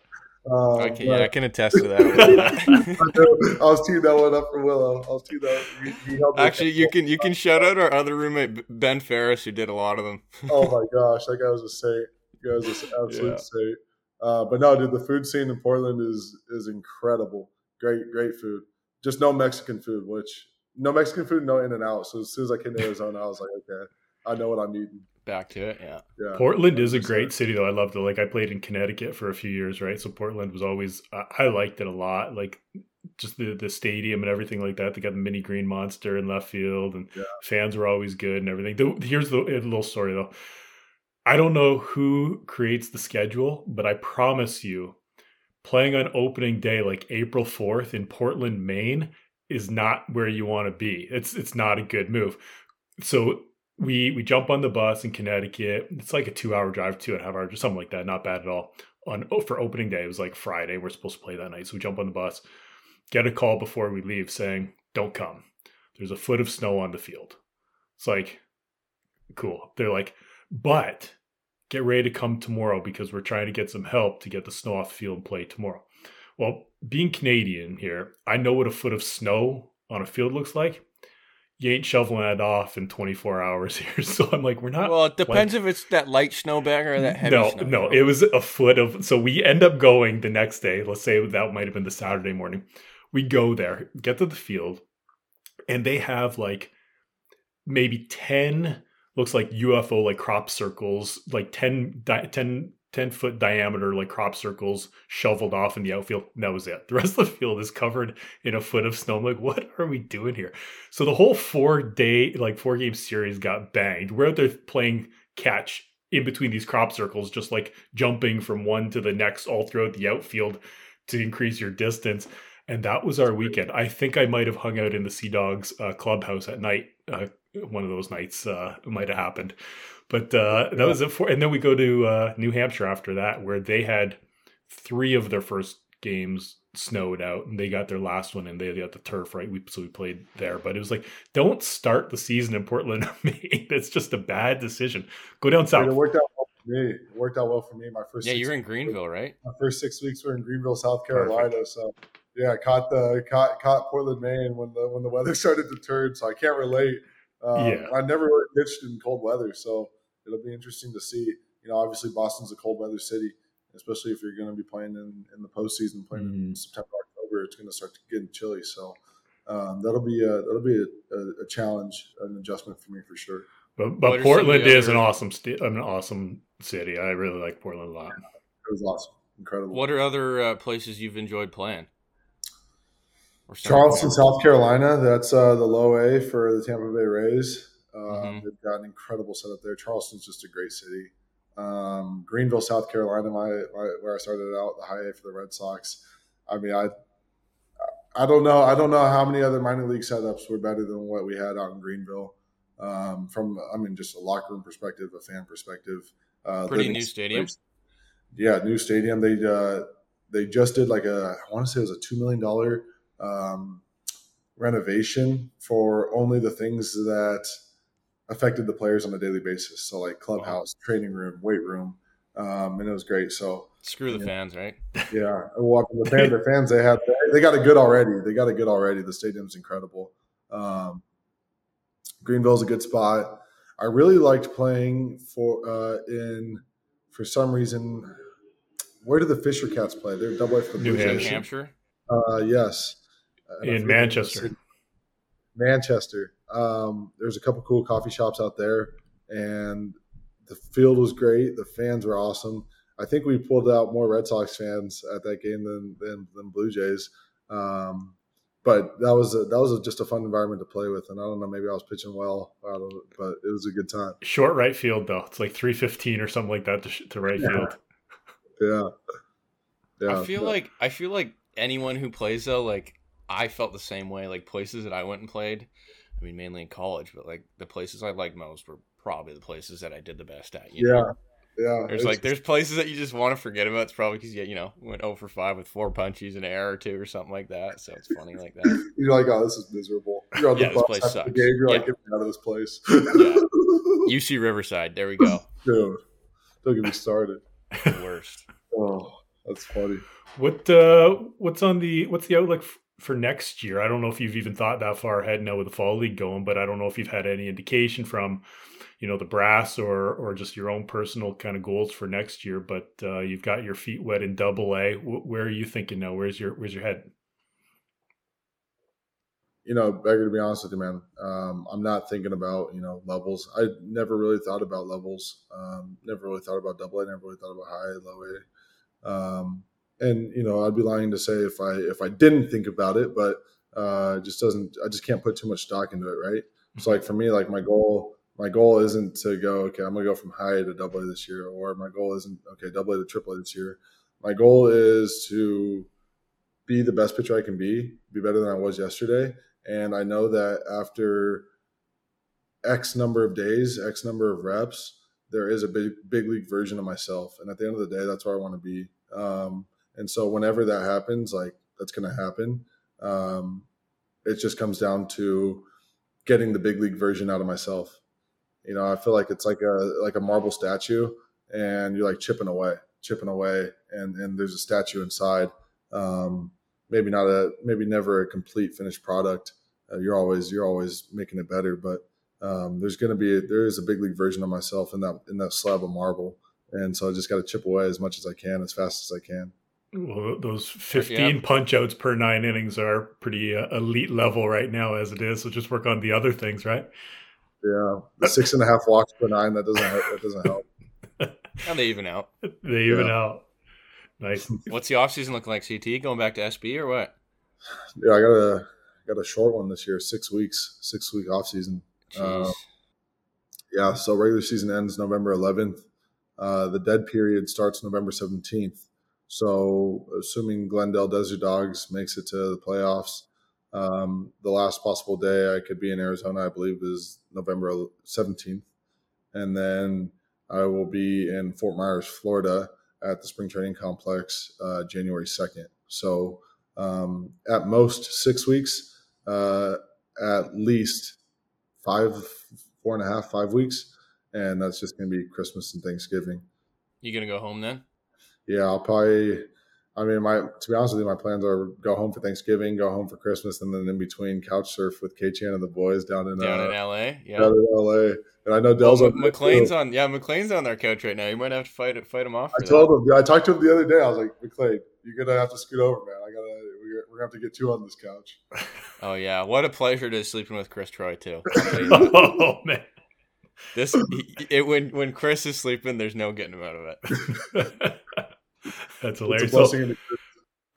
Uh, Okay, but- yeah, I can attest to that. I was teeing that one up for Willow. I was teeing that. He, he helped me. Actually, you can you can shout out our other roommate Ben Ferris, who did a lot of them. Oh my gosh, that guy was a saint. That guy was an absolute Yeah. saint. Uh, but no, dude, the food scene in Portland is is incredible. Great, great food. Just no Mexican food, which no Mexican food, no In and Out. So as soon as I came to Arizona, I was like, okay, I know what I'm eating. Back to it, yeah. Yeah, Portland is a great city, though. I loved it. Like I played in Connecticut for a few years, right? So Portland was always I I liked it a lot. Like just the the stadium and everything like that. They got the mini green monster in left field, and Yeah. fans were always good and everything. The- Here's the a little story though. I don't know who creates the schedule, but I promise you, playing on opening day like April fourth in Portland, Maine, is not where you want to be. It's it's not a good move. So we we jump on the bus in Connecticut. It's like a two hour drive, two and a half hours, or something like that. Not bad at all. On oh, for opening day, it was like Friday. We're supposed to play that night, so we jump on the bus. Get a call before we leave saying, "Don't come. There's a foot of snow on the field." It's like, cool. They're like, but get ready to come tomorrow because we're trying to get some help to get the snow off the field and play tomorrow. Well, being Canadian here, I know what a foot of snow on a field looks like. You ain't shoveling that off in 24 hours here. So I'm like, we're not. Well, it depends if it's that light snow bag or that heavy no, no, it was a foot of. So we end up going the next day. Let's say that might have been the Saturday morning. We go there, get to the field, and they have like maybe 10 looks like UFO like crop circles, like 10, 10 10 foot diameter like crop circles shoveled off in the outfield. that was it. The rest of the field is covered in a foot of snow. I'm like, what are we doing here? So the whole four day, like four game series got banged. We're out there playing catch in between these crop circles, just like jumping from one to the next all throughout the outfield to increase your distance. And that was our weekend. I think I might have hung out in the Sea Dogs uh, clubhouse at night. Uh, one of those nights uh, might have happened. But uh, that was it for, and then we go to uh, New Hampshire after that, where they had three of their first games snowed out, and they got their last one, and they got the turf right. We so we played there, but it was like, don't start the season in Portland. That's just a bad decision. Go down south. It worked out well for me. It worked out well for me. My first yeah, you're in Greenville, right? My first six weeks were in Greenville, South Carolina. Perfect. So yeah, I caught the caught caught Portland, Maine when the when the weather started to turn. So I can't relate. Um, yeah, I never really pitched in cold weather, so it'll be interesting to see. You know, obviously Boston's a cold weather city, especially if you're going to be playing in, in the postseason, playing mm-hmm. in September, October. It's going to start to get chilly, so um, that'll be a, that'll be a, a, a, challenge, an adjustment for me for sure. But, but Portland is an awesome st- an awesome city. I really like Portland a lot. It was awesome, incredible. What are other uh, places you've enjoyed playing? Charleston, South Carolina. That's uh, the low A for the Tampa Bay Rays. Um, mm-hmm. They've got an incredible setup there. Charleston's just a great city. Um, Greenville, South Carolina, my, my, where I started out, the high A for the Red Sox. I mean, I I don't know. I don't know how many other minor league setups were better than what we had out in Greenville. Um, from I mean, just a locker room perspective, a fan perspective. Uh, Pretty new stadium. Yeah, new stadium. They uh, they just did like a I want to say it was a two million dollar um, renovation for only the things that affected the players on a daily basis. So like clubhouse, wow. training room, weight room, um, and it was great. So screw the fans, right? Yeah, well, the fans, the fans they had they got a good already. They got a good already. The stadium's incredible. Um, Greenville's a good spot. I really liked playing for uh, in for some reason. Where do the Fisher Cats play? They're double A for the New Hampshire. Hampshire. Uh, yes, in Manchester. Manchester. Um, there's a couple cool coffee shops out there, and the field was great. The fans were awesome. I think we pulled out more Red Sox fans at that game than than, than Blue Jays. Um, but that was a, that was a, just a fun environment to play with, and I don't know, maybe I was pitching well, but it was a good time. Short right field though, it's like three fifteen or something like that to, to right yeah. field. Yeah, yeah. I feel but, like I feel like anyone who plays though, like I felt the same way. Like places that I went and played, I mean, mainly in college, but like the places I liked most were probably the places that I did the best at. yeah. Know? Yeah, there's like there's places that you just want to forget about. It's probably because you you know went over for five with four punches, an error or two, or something like that. So it's funny like that. You're like, oh, this is miserable. You're on yeah, the bus this place sucks. Game, you're yeah. like, get me out of this place. yeah. UC Riverside. There we go. Dude, don't get me started. The worst. oh, that's funny. What uh, what's on the what's the outlook for next year. I don't know if you've even thought that far ahead now with the fall league going, but I don't know if you've had any indication from, you know, the brass or or just your own personal kind of goals for next year. But uh, you've got your feet wet in Double A. Where are you thinking now? Where's your Where's your head? You know, Beggar, to be honest with you, man, um, I'm not thinking about you know levels. I never really thought about levels. Um, never really thought about Double A. Never really thought about high, low A. Um, and you know, I'd be lying to say if I if I didn't think about it, but uh, just doesn't. I just can't put too much stock into it, right? So like for me, like my goal, my goal isn't to go. Okay, I'm gonna go from high to double A this year, or my goal isn't okay double A to triple A this year. My goal is to be the best pitcher I can be, be better than I was yesterday, and I know that after X number of days, X number of reps, there is a big big league version of myself, and at the end of the day, that's where I want to be. Um, and so whenever that happens, like that's going to happen. Um, it just comes down to getting the big league version out of myself. You know, I feel like it's like a like a marble statue, and you're like chipping away, chipping away, and and there's a statue inside. Um, maybe not a maybe never a complete finished product. Uh, you're always you're always making it better, but um, there's going to be a, there is a big league version of myself in that in that slab of marble, and so I just got to chip away as much as I can, as fast as I can. Well, those 15 yeah. punch outs per nine innings are pretty uh, elite level right now as it is. So just work on the other things, right? Yeah, six and a half walks per nine. That doesn't help. That doesn't help. And they even out. They even Yeah. out. Nice. What's the offseason looking like, CT? Going back to SB or what? Yeah, I got a got a short one this year. Six weeks. Six week off season. Jeez. Uh, Yeah, so regular season ends November 11th. Uh, the dead period starts November 17th. So, assuming Glendale Desert Dogs makes it to the playoffs, um, the last possible day I could be in Arizona, I believe, is November 17th. And then I will be in Fort Myers, Florida at the spring training complex uh, January 2nd. So, um, at most six weeks, uh, at least five, four and a half, five weeks. And that's just going to be Christmas and Thanksgiving. you gonna go home then? Yeah, I'll probably. I mean, my to be honest with you, my plans are go home for Thanksgiving, go home for Christmas, and then in between couch surf with K Chan and the boys down in Down uh, in LA? Yeah. down in LA. And I know Well, Dell's on Mc- McLean's on yeah, McLean's on their couch right now. You might have to fight it fight him off. I for told him. I talked to him the other day. I was like, McLean, you're gonna have to scoot over, man. I gotta. We're, we're gonna have to get two on this couch. Oh yeah. What a pleasure to sleeping with Chris Troye too. I'll tell you that. oh man. this it when when Chris is sleeping, there's no getting him out of it. That's It's a hilarious. So- in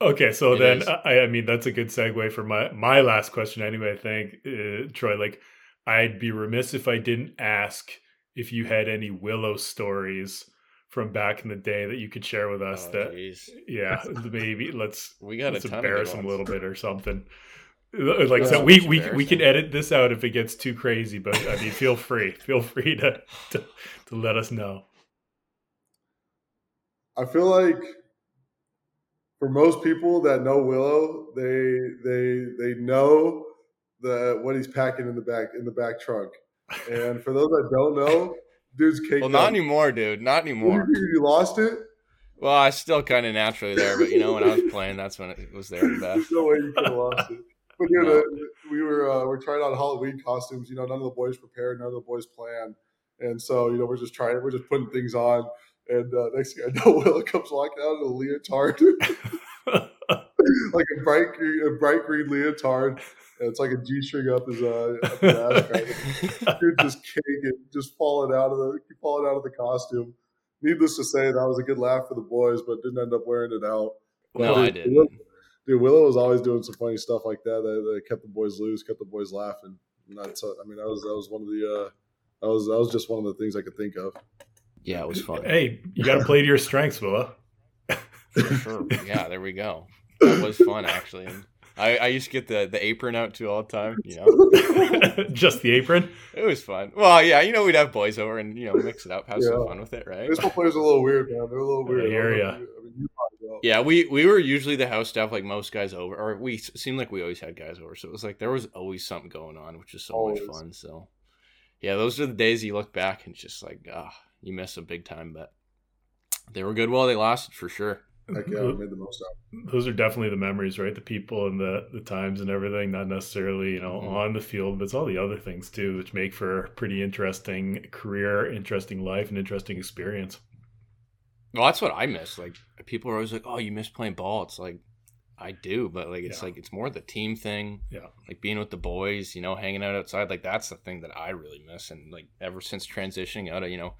Okay, so It then is. I, I mean that's a good segue for my my last question anyway. I think uh, Troye, like I'd be remiss if I didn't ask if you had any Willow stories from back in the day that you could share with us. Oh, that jeez. yeah, maybe let's We got a let's ton embarrass good them a little bit or something. Like so, so we we we can edit this out if it gets too crazy. But I mean, feel free, feel free to to, to let us know. I feel like for most people that know Willow, they they they know the what he's packing in the back in the back trunk. And for those that don't know, dude's cake. Well, not anymore, dude. Not anymore. You lost it. Well, I still kind of naturally there, but you know, when I was playing, that's when it was there the best. There's no way you could have lost it. But No. uh, we were uh, we're trying on Halloween costumes. You know, none of the boys prepared, none of the boys planned, and so you know we're just trying. We're just putting things on. And uh, next thing I know, Willow comes walking out in a leotard, like a bright green, a bright green leotard, and it's like a g string up his uh, up his ass crack. Dude, just caking, just falling out of the falling out of the costume. Needless to say, that was a good laugh for the boys, but didn't end up wearing it out. No, Dude, I didn't. Dude, Willow was always doing some funny stuff like that that, that kept the boys loose, kept the boys laughing. And that's, I mean, that was that was one of the uh, that was that was just one of the things I could think of. Yeah, it was fun. hey, you got to play to your strengths, Willow. For sure. Yeah, there we go. That was fun actually. And I, I used to get the, the apron out too all the time. You know, Just the apron. it was fun. Well, yeah, you know, we'd have boys over and you know mix it up, have some fun with it, right? Baseball players are a little weird, man. They're a little weird. I hear don't know ya. if you- I mean, you probably know. Yeah, we we were usually the house staff, like most guys over, or we seemed like we always had guys over. So it was like there was always something going on, which is so Always. much fun. So yeah, those are the days you look back and it's just like, ah, you miss them big time, but they were good while they lasted for sure. Heck yeah, we made the most out. of Those are definitely the memories, right? The people and the the times and everything. Not necessarily, you know, Mhm. on the field, but it's all the other things too, which make for a pretty interesting career, interesting life, and interesting experience. Well, that's what I miss. Like people are always like, "Oh, you miss playing ball." It's like I do, but like it's Yeah. like it's more the team thing. Yeah. Like being with the boys, you know, hanging out outside. Like that's the thing that I really miss. And like ever since transitioning out of you know,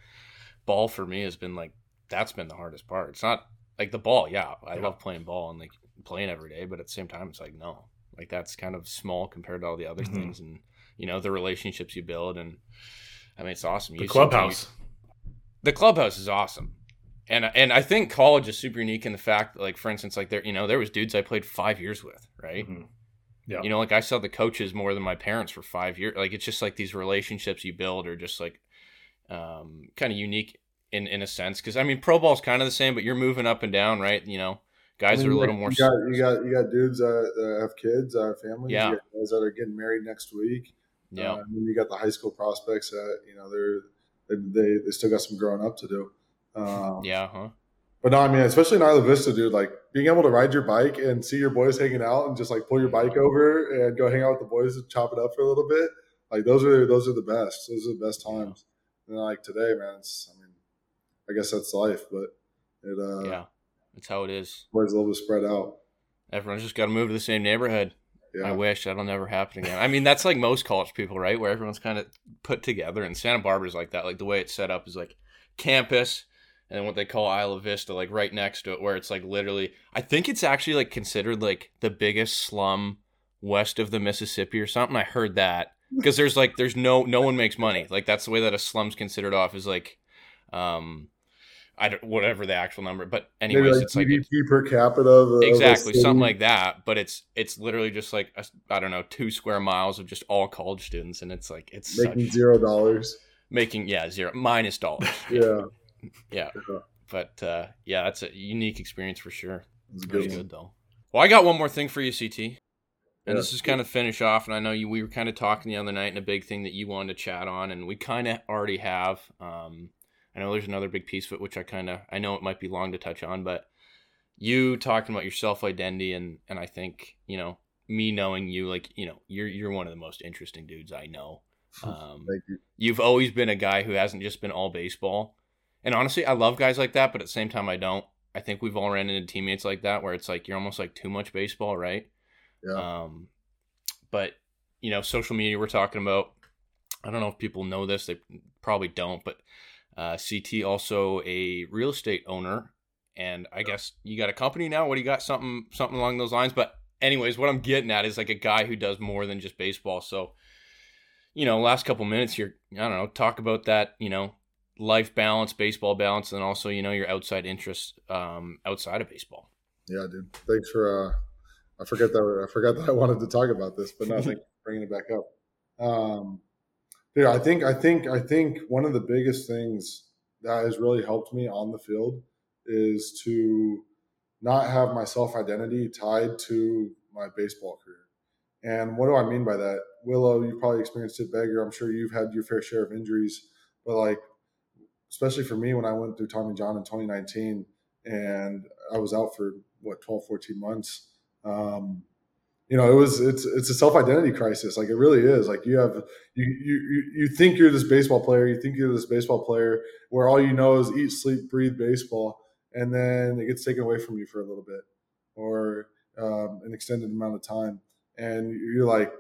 ball for me has been like that's been the hardest part. It's not like the ball. Yeah, I Yeah. love playing ball and like playing every day, but at the same time, it's like no, like that's kind of small compared to all the other Mhm. things and you know the relationships you build and. I mean, it's awesome. The You clubhouse. the clubhouse is awesome and and i think college is super unique in the fact that like for instance like there you know there was dudes i played five years with right Mhm. Yeah. you know like i saw the coaches more than my parents for five years like it's just like these relationships you build are just like um kind of unique in in a sense because i mean pro ball's kind of the same but you're moving up and down right you know guys I mean, are a little more You got you got you got dudes that, that have kids, that have families. Yeah. You got guys that are getting married next week. yeah Uh, and then you got the high school prospects that you know they're they they still got some growing up to do. Um, yeah huh But no, I mean, especially in Isla Vista, dude, like being able to ride your bike and see your boys hanging out and just like pull your bike over and go hang out with the boys and chop it up for a little bit. Like those are those are the best. Those are the best times. And like today, man, it's I mean, I guess that's life, but it uh yeah that's how it is boys a little bit spread out. everyone's just got to move to the same neighborhood Yeah. I wish that'll never happen again. I mean, that's like most college people, right? Where everyone's kind of put together, and Santa Barbara's like that. Like the way it's set up is like campus, and what they call Isla Vista, like right next to it, where it's like literally. I think it's actually like considered like the biggest slum west of the Mississippi or something. I heard that because there's like there's no no one makes money. Like that's the way that a slum's considered off is like, um, I don't whatever the actual number, but anyways, like it's like per capita. Of, exactly something like that. But it's it's literally just like I don't know two square miles of just all college students, and it's like it's making such, zero dollars. making yeah zero minus dollars. Yeah, yeah. Yeah. But uh, yeah, that's a unique experience for sure. it's good. good though. Well, I got one more thing for you, CT. And Yeah. this is kind of finish off, and I know you we were kind of talking the other night, and a big thing that you wanted to chat on, and we kind of already have. Um, I know there's another big piece of it, which I kind of I know it might be long to touch on, but you talking about your self identity, and and I think you know me knowing you, like you know you're you're one of the most interesting dudes I know. Um, Thank you. you've always been a guy who hasn't just been all baseball. And honestly, I love guys like that, but at the same time, I don't. I think we've all ran into teammates like that where it's like you're almost like too much baseball, right? Yeah. Um, but you know, social media we're talking about. I don't know if people know this; they probably don't. But uh, CT also a real estate owner, and I guess you got a company now. What do you got? Something something along those lines. But anyways, what I'm getting at is like a guy who does more than just baseball. So, you know, last couple minutes here, I don't know, talk about that. You know, life balance, baseball balance, and also you know your outside interests um, outside of baseball. Yeah, dude. Thanks for. uh I forget that. I forgot that I wanted to talk about this, but no, thank bringing it back up. Um, I think, I think, I think one of the biggest things that has really helped me on the field is to not have my self identity tied to my baseball career. And what do I mean by that? Willow, you probably experienced it. Beggar, I'm sure you've had your fair share of injuries, but like, especially for me when I went through Tommy John in 2019 and I was out for what 12, 14 months. Um, you know, it was it's it's a self identity crisis. Like it really is. Like you have you you you- think you're this baseball player. You think you're this baseball player where all you know is eat, sleep, breathe baseball, and then it gets taken away from you for a little bit or um, an extended amount of time, and you're like,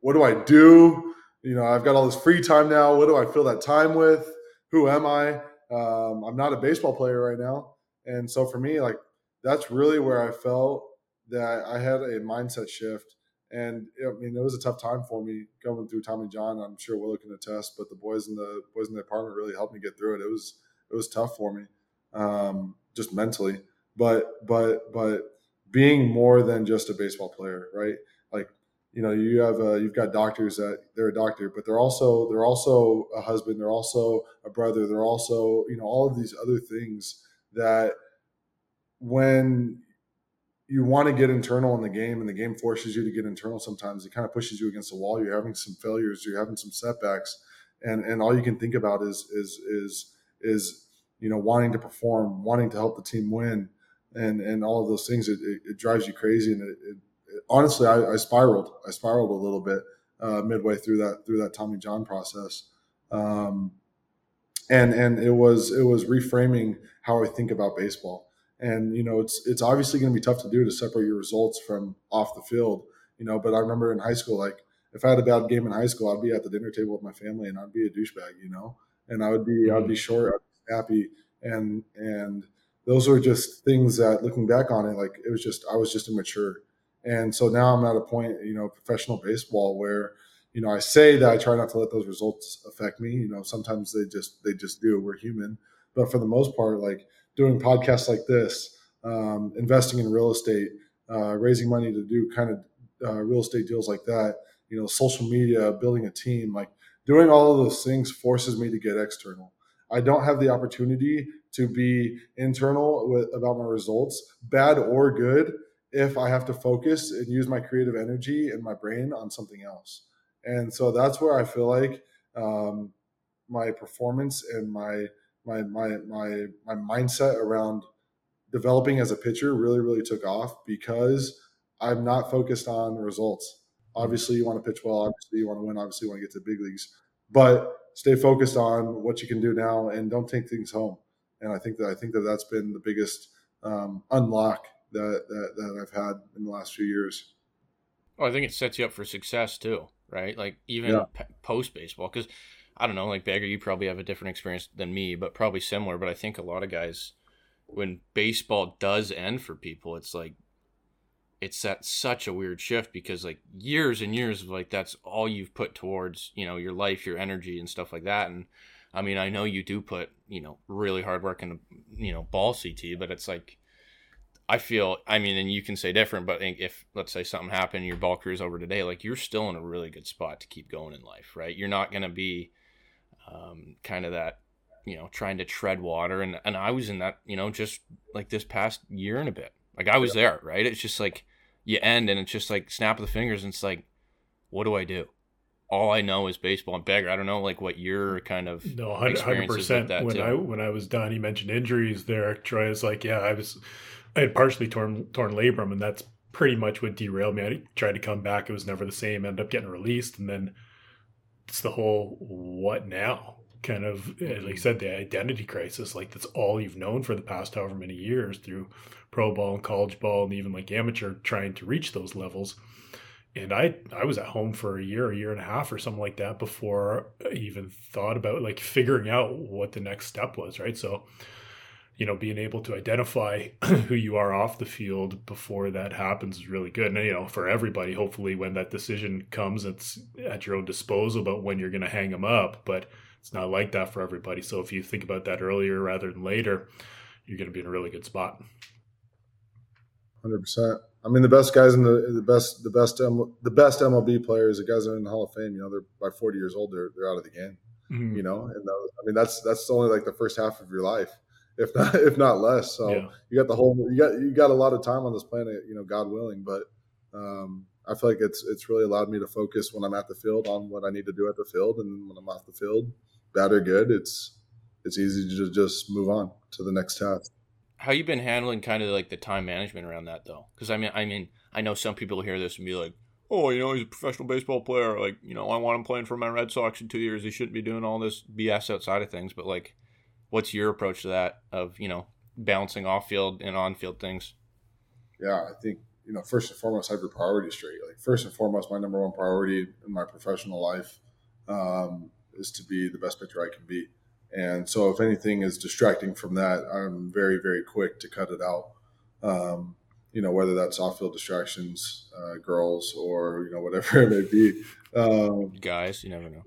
what do I do? You know, I've got all this free time now. What do I fill that time with? Who am I? Um, I'm not a baseball player right now, and so for me, like that's really where I felt that I had a mindset shift. And I mean, it was a tough time for me going through Tommy John. I'm sure Willow can attest, but the boys in the boys in the apartment really helped me get through it. It was it was tough for me, um, just mentally. But but but being more than just a baseball player, right? Like you know, you have uh, you've got doctors that they're a doctor, but they're also they're also a husband, they're also a brother, they're also you know all of these other things that when you want to get internal in the game and the game forces you to get internal sometimes it kind of pushes you against the wall. You're having some failures you're having some setbacks and and all you can think about is is is is you know wanting to perform wanting to help the team win and and all of those things. It, it, it drives you crazy and it, it, honestly I, I spiraled i spiraled a little bit uh, midway through that through that tommy john process. Um, and and it was it was reframing how i think about baseball and you know it's it's obviously going to be tough to do to separate your results from off the field you know but i remember in high school like if i had a bad game in high school i'd be at the dinner table with my family and i'd be a douchebag you know? And i would be i'd mm-hmm. be short i'd be happy and and those were just things that looking back on it like it was just i was just immature. And so now i'm at a point you know professional baseball where you know i say that i try not to let those results affect me you know sometimes they just they just do we're human. But for the most part like doing podcasts like this, um, investing in real estate, uh, raising money to do kind of uh, real estate deals like that, you know, social media, building a team, like doing all of those things forces me to get external. I don't have the opportunity to be internal with about my results, bad or good, if I have to focus and use my creative energy and my brain on something else. And so that's where I feel like um, my performance and my my my my my mindset around developing as a pitcher really really took off because I'm not focused on results. Obviously, you want to pitch well. Obviously, you want to win. Obviously, you want to get to the big leagues. But stay focused on what you can do now, and don't take things home. And I think that I think that that's been the biggest um, unlock that, that that I've had in the last few years. Oh, I think it sets you up for success too. right? Like even yeah. p- post baseball, because I don't know, like Beggar, you probably have a different experience than me, but probably similar. But I think a lot of guys, when baseball does end for people, it's like it's that such a weird shift because like years and years of like that's all you've put towards you know your life, your energy, and stuff like that, and I mean, I know you do put, you know, really hard work in, you know, ball CT, but it's like, I feel, I mean, and you can say different, but if, let's say something happened, your ball career is over today, like you're still in a really good spot to keep going in life, right? You're not going to be um, kind of that, you know, trying to tread water. And, and I was in that, you know, just like this past year and a bit. Like I was yeah. there, right? It's just like you end and it's just like snap of the fingers and it's like, what do I do? all I know is baseball and beggar. I don't know like what your kind of no hundred percent. When too. I when I was done, he mentioned injuries there. Troye is like, yeah, I was I had partially torn torn labrum, and that's pretty much what derailed me. I tried to come back, it was never the same. Ended up getting released, and then it's the whole what now kind of like I mm-hmm. said the identity crisis. Like that's all you've known for the past however many years through pro ball and college ball and even like amateur trying to reach those levels and I I was at home for a year, a year and a half, or something like that before I even thought about like figuring out what the next step was. Right, so you know, being able to identify who you are off the field before that happens is really good. And you know, for everybody, hopefully, when that decision comes, it's at your own disposal about when you're going to hang them up. But it's not like that for everybody. So if you think about that earlier rather than later, you're going to be in a really good spot. Hundred percent. I mean, the best guys in the the best the best the best MLB players, the guys that are in the Hall of Fame. You know, they're by forty years old, they're they're out of the game. Mm-hmm. You know, and those, I mean that's that's only like the first half of your life, if not if not less. So yeah. you got the whole you got you got a lot of time on this planet. You know, God willing, but um, I feel like it's it's really allowed me to focus when I'm at the field on what I need to do at the field, and when I'm off the field, bad or good, it's it's easy to just move on to the next task how you been handling kind of like the time management around that though? Because I mean, I mean, I know some people hear this and be like, "Oh, you know, he's a professional baseball player. Like, you know, I want him playing for my Red Sox in two years. He shouldn't be doing all this BS outside of things." But like, what's your approach to that? Of you know, balancing off field and on field things. Yeah, I think you know, first and foremost, I have your priorities straight. Like, first and foremost, my number one priority in my professional life um, is to be the best pitcher I can be. And so, if anything is distracting from that, I'm very, very quick to cut it out. Um, you know, whether that's off-field distractions, uh, girls, or you know, whatever it may be. Um, Guys, you never know.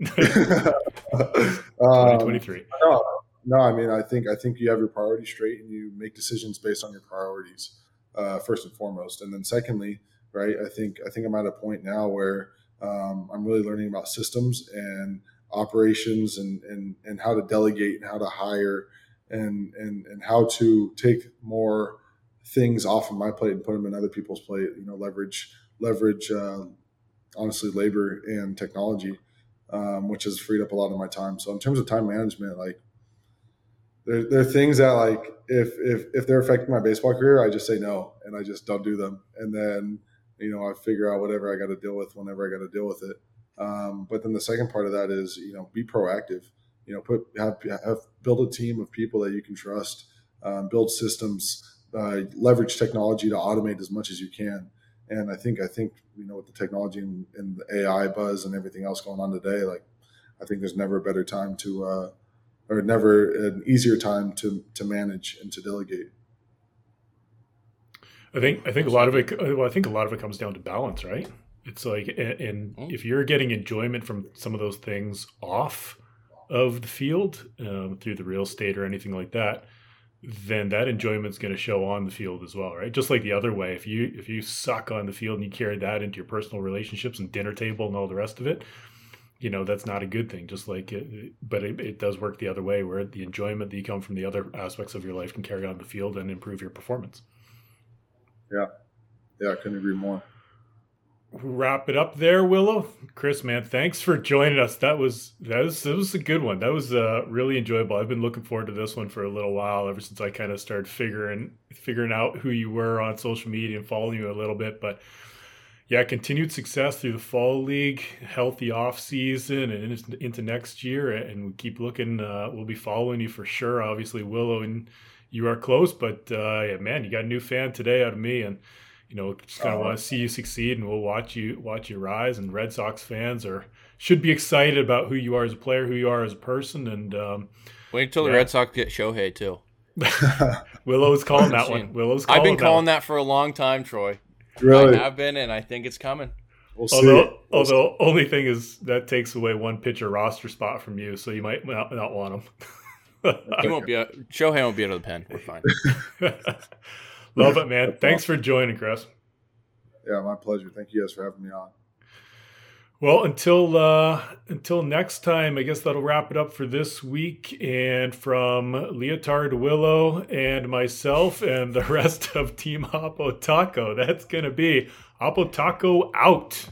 um, Twenty three. No, no, I mean, I think I think you have your priorities straight, and you make decisions based on your priorities uh, first and foremost, and then secondly, right? I think I think I'm at a point now where um, I'm really learning about systems and operations and, and, and how to delegate and how to hire and, and, and how to take more things off of my plate and put them in other people's plate, you know, leverage, leverage, uh, honestly, labor and technology, um, which has freed up a lot of my time. So in terms of time management, like there, there are things that like, if, if, if they're affecting my baseball career, I just say no, and I just don't do them. And then, you know, I figure out whatever I got to deal with whenever I got to deal with it. Um, but then the second part of that is, you know, be proactive. You know, put have, have build a team of people that you can trust. Um, build systems, uh, leverage technology to automate as much as you can. And I think I think you know with the technology and, and the AI buzz and everything else going on today, like I think there's never a better time to, uh, or never an easier time to to manage and to delegate. I think I think a lot of it. Well, I think a lot of it comes down to balance, right? It's like, and, mm. if you're getting enjoyment from some of those things off of the field um, through the real estate or anything like that, then that enjoyment's going to show on the field as well, right? Just like the other way, if you if you suck on the field and you carry that into your personal relationships and dinner table and all the rest of it, you know that's not a good thing. Just like, it, but it, it does work the other way, where the enjoyment that you come from the other aspects of your life can carry on the field and improve your performance. Yeah, yeah, I couldn't agree more wrap it up there, Willow. Chris, man, thanks for joining us. That was that was that was a good one. That was uh, really enjoyable. I've been looking forward to this one for a little while, ever since I kind of started figuring figuring out who you were on social media and following you a little bit. But yeah, continued success through the fall league, healthy off season, and into next year. And we keep looking. Uh, we'll be following you for sure. Obviously, Willow and you are close, but uh, yeah, man, you got a new fan today out of me and you know, just kind of want to see you succeed, and we'll watch you watch you rise. And Red Sox fans are should be excited about who you are as a player, who you are as a person, and um, wait until yeah. the Red Sox get Shohei too. Willow's calling that one. Willow's. I've been calling that, that, for a long time, Troye. Really, I have been, and I think it's coming. We'll although, we'll although see. only thing is that takes away one pitcher roster spot from you, so you might not, not want him. he won't be. A, Shohei won't be out of the pen. We're fine. Love it, man. Thanks for joining, Chris. Yeah, my pleasure. Thank you guys for having me on. Well, until uh, until next time, I guess that'll wrap it up for this week. And from Leotard Willow and myself and the rest of Team Oppotaco, that's gonna be Oppotaco out.